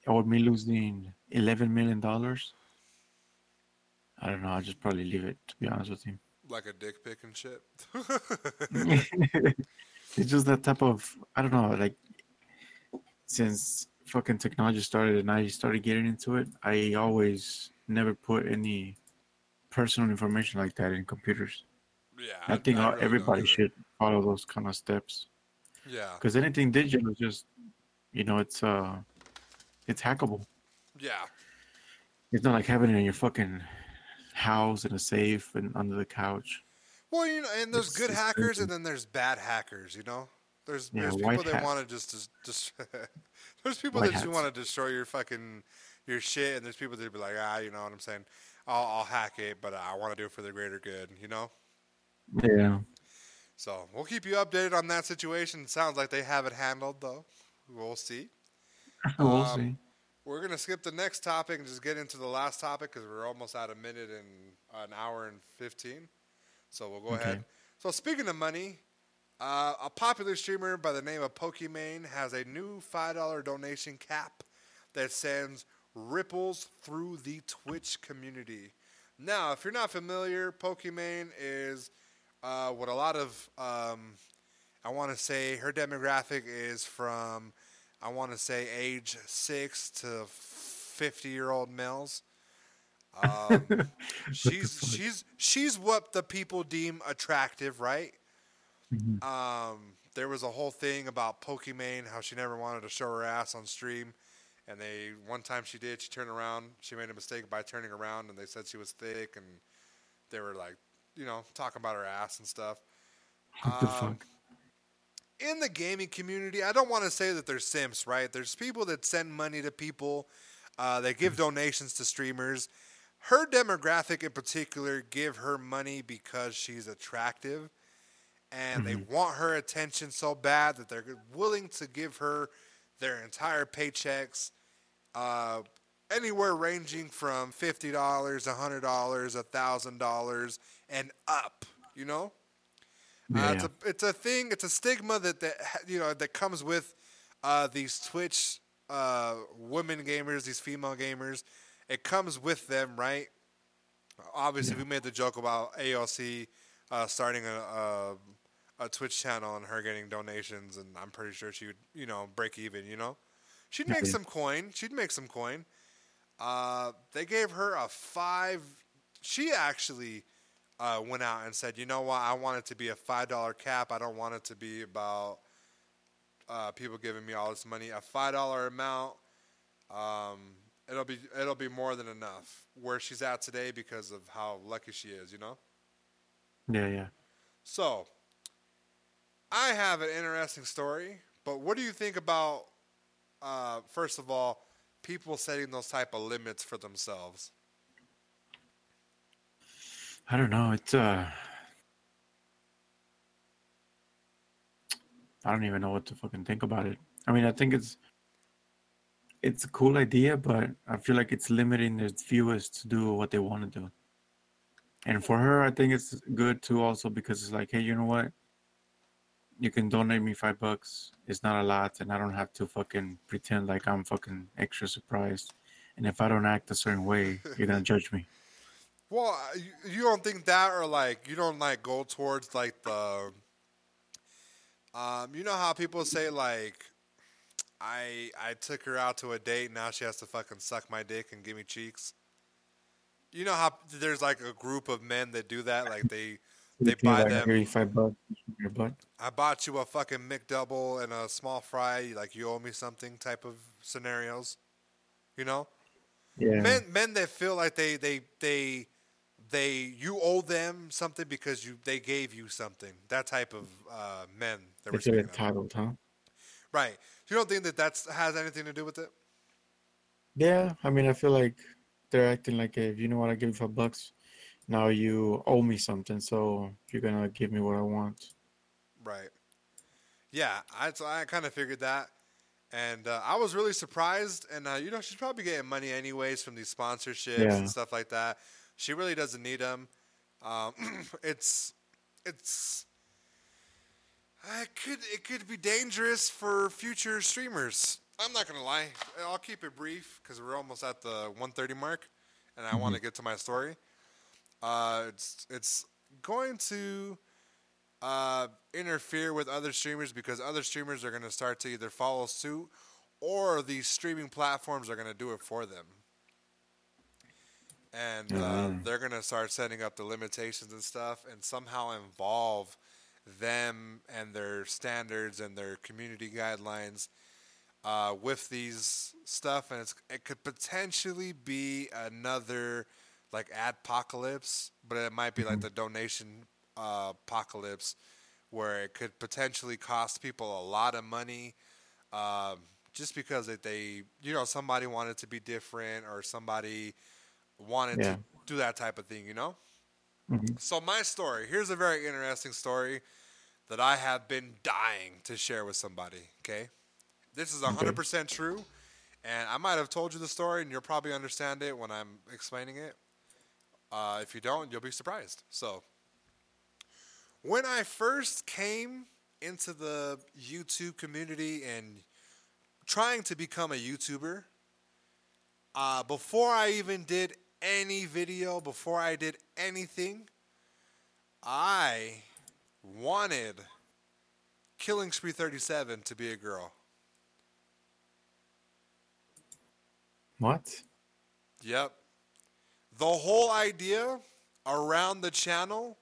or me losing eleven million dollars, I don't know. I'll just probably leave it. To be honest with you, Like a dick pic and shit. it's just that type of. I don't know. Like since fucking technology started and I started getting into it, I always never put any personal information like that in computers. yeah. I think all really everybody should follow those kind of steps Yeah. because anything digital is just, you know, it's uh, it's hackable. Yeah. It's not like having it in your fucking house in a safe and under the couch. Well, you know, and there's It's- good it's hackers crazy. and then there's bad hackers. You know, there's Yeah, there's people that hat. want to just just, just there's people White that just want to destroy your fucking your shit, and there's people that be like, ah, you know what I'm saying? I'll, I'll hack it, but I want to do it for the greater good. You know. Yeah, So we'll keep you updated on that situation. Sounds like they have it handled, though. We'll see. we'll Um, see. We're gonna skip the next topic and just get into the last topic because we're almost at a minute and an hour and fifteen. So we'll go Okay. ahead. So speaking of money, uh, a popular streamer by the name of Pokimane has a new five dollar donation cap that sends ripples through the Twitch community. Now, if you're not familiar, Pokimane is uh, what a lot of um, I want to say her demographic is from I want to say age six to fifty year old males. Um, she's she's she's what the people deem attractive, right? Mhm. Um, there was a whole thing about Pokimane, how she never wanted to show her ass on stream, and they one time she did. She turned around. She made a mistake by turning around, and they said she was thick, and they were like, you know, talking about her ass and stuff. What the um, fuck? in the gaming community, I don't want to say that there's simps, right? There's people that send money to people, uh, they give donations to streamers. Her demographic in particular give her money because she's attractive and they want her attention so bad that they're willing to give her their entire paychecks, uh, anywhere ranging from $50, $100, $1,000, and up, you know? Uh, Yeah, it's a it's a thing. It's a stigma that that you know that comes with uh, these Twitch uh, women gamers, these female gamers. It comes with them, right? Obviously, we made the joke about AOC uh, starting a, a a Twitch channel and her getting donations, and I'm pretty sure she would you know break even. You know, she'd make Yeah. some coin. She'd make some coin. Uh, they gave her a five. She actually uh, went out and said, "You know what? I want it to be a five dollar cap. I don't want it to be about uh, people giving me all this money. A five dollar amount. Um, it'll be it'll be more than enough where she's at today because of how lucky she is. You know. yeah, yeah. So, I have an interesting story. But what do you think about? Uh, first of all, people setting those type of limits for themselves. I don't know. It's uh, I don't even know what to fucking think about it. I mean, I think it's it's a cool idea, but I feel like it's limiting the viewers to do what they want to do. And for her, I think it's good too, also because it's like, hey, you know what? You can donate me five bucks. It's not a lot, and I don't have to fucking pretend like I'm fucking extra surprised. And if I don't act a certain way, you're gonna judge me. Well, uh, you, you don't think that, or like you don't like go towards like the, um, you know how people say like, I I took her out to a date, now she has to fucking suck my dick and give me cheeks. You know how there's like a group of men that do that, like they they buy like, them. "Here you bucks your butt. I bought you a fucking McDouble and a small fry, like you owe me something type of scenarios. You know? Yeah. Men men that feel like they they they they you owe them something because you they gave you something. That type of uh, men that They we're feel entitled, huh? Right. You don't think that that has anything to do with it? Yeah, I mean, I feel like they're acting like if you know what I give you five bucks, now you owe me something, so you're gonna give me what I want. Right. Yeah, I so I kind of figured that, and uh, I was really surprised. And uh, you know, she's probably getting money anyways from these sponsorships Yeah. and stuff like that. She really doesn't need them. Um, it's it's it could it could be dangerous for future streamers. I'm not gonna lie. I'll keep it brief because we're almost at the 1:30 mark, and I want to get to my story. Uh, it's it's going to uh, interfere with other streamers because other streamers are going to start to either follow suit or these streaming platforms are going to do it for them. And uh, Mhm. they're going to start setting up the limitations and stuff and somehow involve them and their standards and their community guidelines uh, with these stuff. And it's, it could potentially be another like adpocalypse, but it might be like the donation uh, apocalypse where it could potentially cost people a lot of money um, just because that they, you know, somebody wanted to be different or somebody wanted Yeah. to do that type of thing, you know? Mhm. So, my story here's a very interesting story that I have been dying to share with somebody, okay? This is 100% true, and I might have told you the story, and you'll probably understand it when I'm explaining it. Uh, if you don't, you'll be surprised. So, when I first came into the YouTube community and trying to become a YouTuber, uh, before I even did any video, before I did anything, I wanted Killing Spree 37 to be a girl. What? Yep. The whole idea around the channel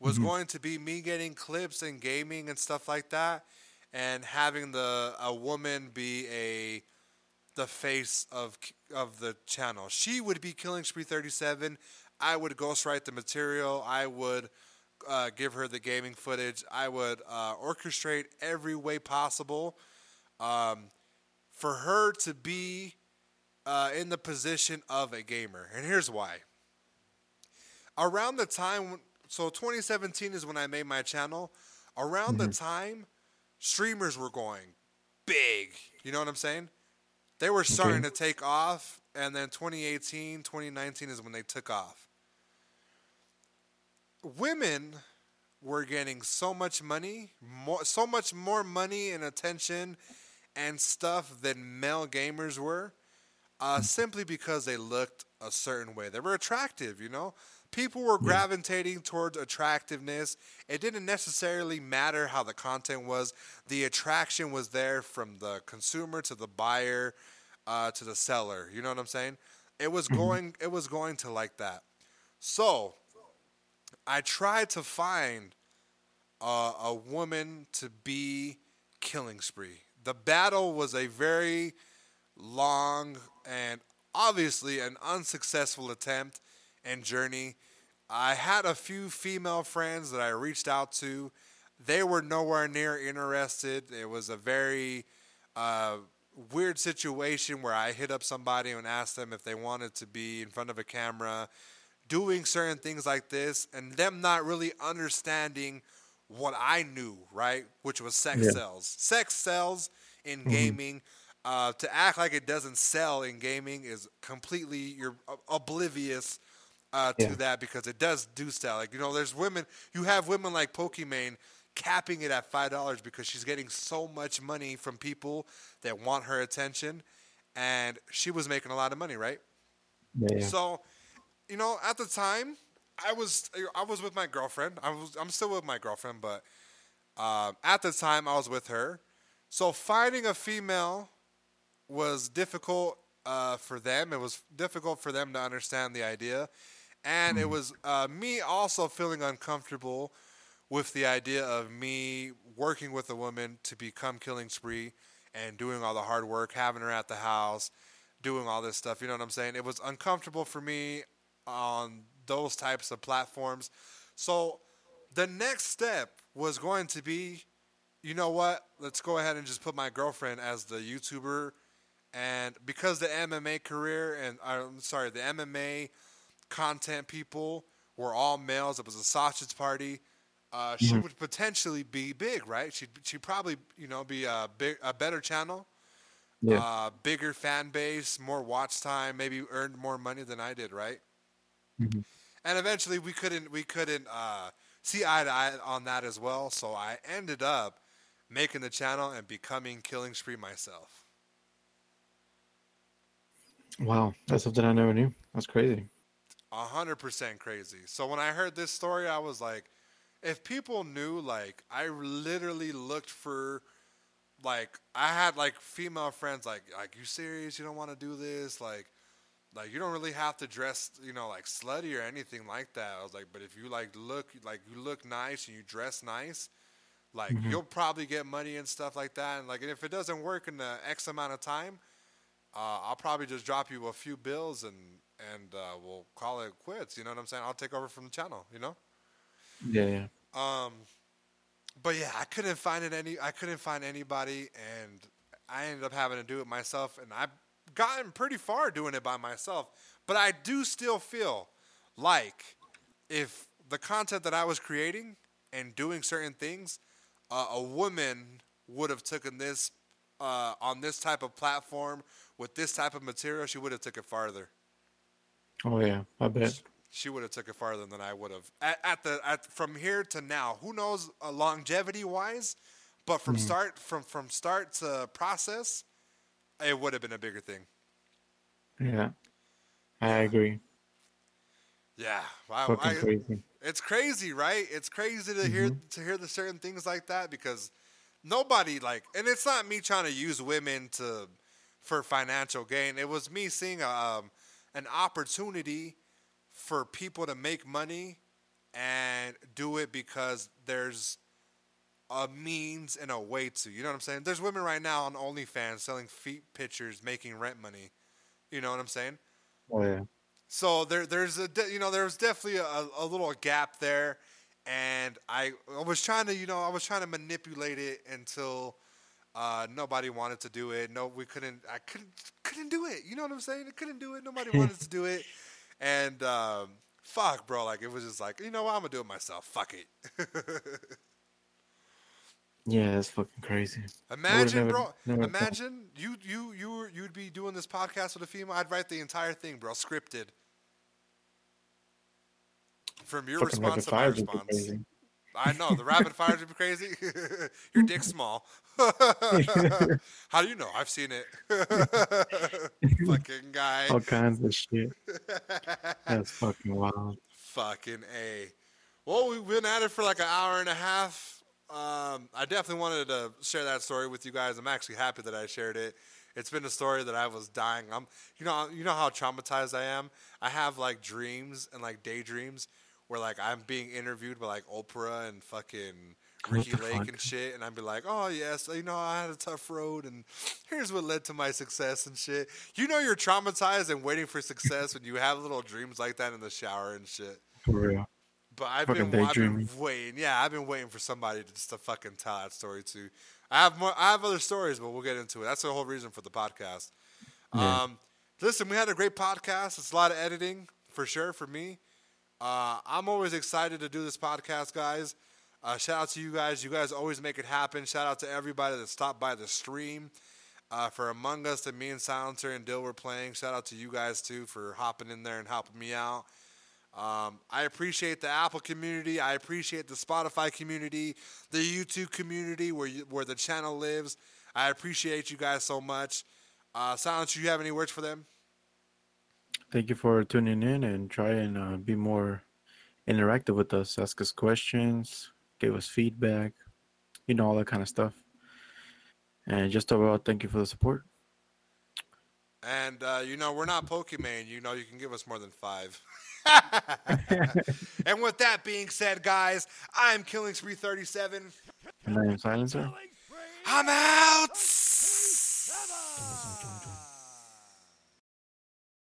was mm-hmm. going to be me getting clips and gaming and stuff like that and having the a woman be a the face of of the channel. She would be killing Spree 37. I would ghostwrite the material. I would uh, give her the gaming footage. I would uh, orchestrate every way possible um, for her to be uh, in the position of a gamer. And here's why. Around the time, so 2017 is when I made my channel. Around the time, streamers were going big. You know what I'm saying? They were starting to take off, and then 2018, 2019 is when they took off. Women were getting so much money, more, so much more money and attention and stuff than male gamers were, uh, simply because they looked a certain way. They were attractive, you know? People were gravitating towards attractiveness. It didn't necessarily matter how the content was, the attraction was there from the consumer to the buyer uh, to the seller. You know what I'm saying? It was going it was going to like that. So I tried to find uh, a woman to be killing spree. The battle was a very long and obviously an unsuccessful attempt and journey. I had a few female friends that I reached out to. They were nowhere near interested. It was a very uh, weird situation where I hit up somebody and asked them if they wanted to be in front of a camera doing certain things like this and them not really understanding what I knew, right? Which was sex Yeah. sells. Sex sells in gaming. Uh, to act like it doesn't sell in gaming is completely you're oblivious uh, to Yeah. that because it does do sell. Like you know, there's women. You have women like Pokimane capping it at five dollars because she's getting so much money from people that want her attention, and she was making a lot of money, right? Yeah. So, you know, at the time, I was I was with my girlfriend. I was I'm still with my girlfriend, but um, at the time I was with her. So finding a female was difficult uh, for them. It was difficult for them to understand the idea, and it was uh, me also feeling uncomfortable with the idea of me working with a woman to become Killing Spree and doing all the hard work, having her at the house, doing all this stuff. You know what I'm saying? It was uncomfortable for me on those types of platforms. So the next step was going to be you know what? Let's go ahead and just put my girlfriend as the YouTuber, and because the MMA career and uh, I'm sorry, the MMA content people were all males. It was a sausage party. Uh, she would potentially be big, right? She'd she'd probably you know be a big a better channel, Yeah. uh, bigger fan base, more watch time, maybe earned more money than I did, right? Mhm. And eventually we couldn't we couldn't uh, see eye to eye on that as well. So I ended up making the channel and becoming Killing Spree myself. Wow, that's something I never knew. That's crazy. A hundred percent crazy. So when I heard this story, I was like, if people knew, like, I literally looked for, like, I had like female friends, like, like you serious? You don't want to do this? Like, like you don't really have to dress, you know, like slutty or anything like that. I was like, but if you like look, like you look nice and you dress nice, like Mhm. you'll probably get money and stuff like that. And like, and if it doesn't work in the X amount of time, uh, I'll probably just drop you a few bills and and uh, we'll call it quits. You know what I'm saying? I'll take over from the channel. You know. Yeah, yeah. Um, but yeah, I couldn't find it any. I couldn't find anybody, and I ended up having to do it myself. And I've gotten pretty far doing it by myself. But I do still feel like if the content that I was creating and doing certain things, uh, a woman would have taken this uh, on this type of platform with this type of material. She would have took it farther. Oh yeah, I bet. She would have took it farther than I would have. At, at the at from here to now, who knows uh, longevity wise, but from start from from start to process, it would have been a bigger thing. Yeah, I agree. Yeah, wow, I, crazy. it's crazy, right? It's crazy to hear to hear the certain things like that because nobody like, and it's not me trying to use women to for financial gain. It was me seeing a, um, an opportunity for people to make money and do it because there's a means and a way to. You know what I'm saying? There's women right now on OnlyFans selling feet pictures, making rent money. You know what I'm saying? Oh yeah. So there, there's a, you know, there was definitely a, a little gap there, and I, I was trying to, you know, I was trying to manipulate it until uh, nobody wanted to do it. No, we couldn't. I couldn't, couldn't do it. You know what I'm saying? I couldn't do it. Nobody wanted to do it, and um, fuck, bro. Like it was just like, you know what? I'm gonna do it myself. Fuck it. Yeah, that's fucking crazy. Imagine, never- bro. never thought. imagine you, you, you, were, you'd be doing this podcast with a female. I'd write the entire thing, bro, scripted. From your Fucking response to my fire would be response. I know the rapid fires would be crazy. Your dick's small. How do you know? I've seen it. Fucking guy. All kinds of shit. That's fucking wild. Fucking a. Well, we've been at it for like an hour and a half. Um, I definitely wanted to share that story with you guys. I'm actually happy that I shared it. It's been a story that I was dying. I'm, you know, you know how traumatized I am. I have like dreams and like daydreams where like I'm being interviewed by like Oprah and fucking Ricki Lake fuck? and shit, and I'd be like, oh yes, you know, I had a tough road, and here's what led to my success and shit. You know, you're traumatized and waiting for success when you have little dreams like that in the shower and shit. For real. But I've Fucking been, I've been waiting. Yeah, I've been waiting for somebody to just to fucking tell that story too. I have more. I have other stories, but we'll get into it. That's the whole reason for the podcast. Yeah. Um, listen, we had a great podcast. It's a lot of editing for sure for me. Uh, I'm always excited to do this podcast, guys. Uh, shout out to you guys. You guys always make it happen. Shout out to everybody that stopped by the stream. Uh, for Among Us that me and Silencer and Dill were playing. Shout out to you guys too for hopping in there and helping me out. Um, I appreciate the Apple community. I appreciate the Spotify community, the YouTube community where you, where the channel lives. I appreciate you guys so much. Uh, Silence, you have any words for them? Thank you for tuning in and try and uh, be more interactive with us. Ask us questions, give us feedback, you know, all that kind of stuff. And just overall, thank you for the support. And uh, you know we're not Pokimane. You know you can give us more than five. and with that being said, guys, I'm Killing Spree 37. And I am Silencer. I'm out.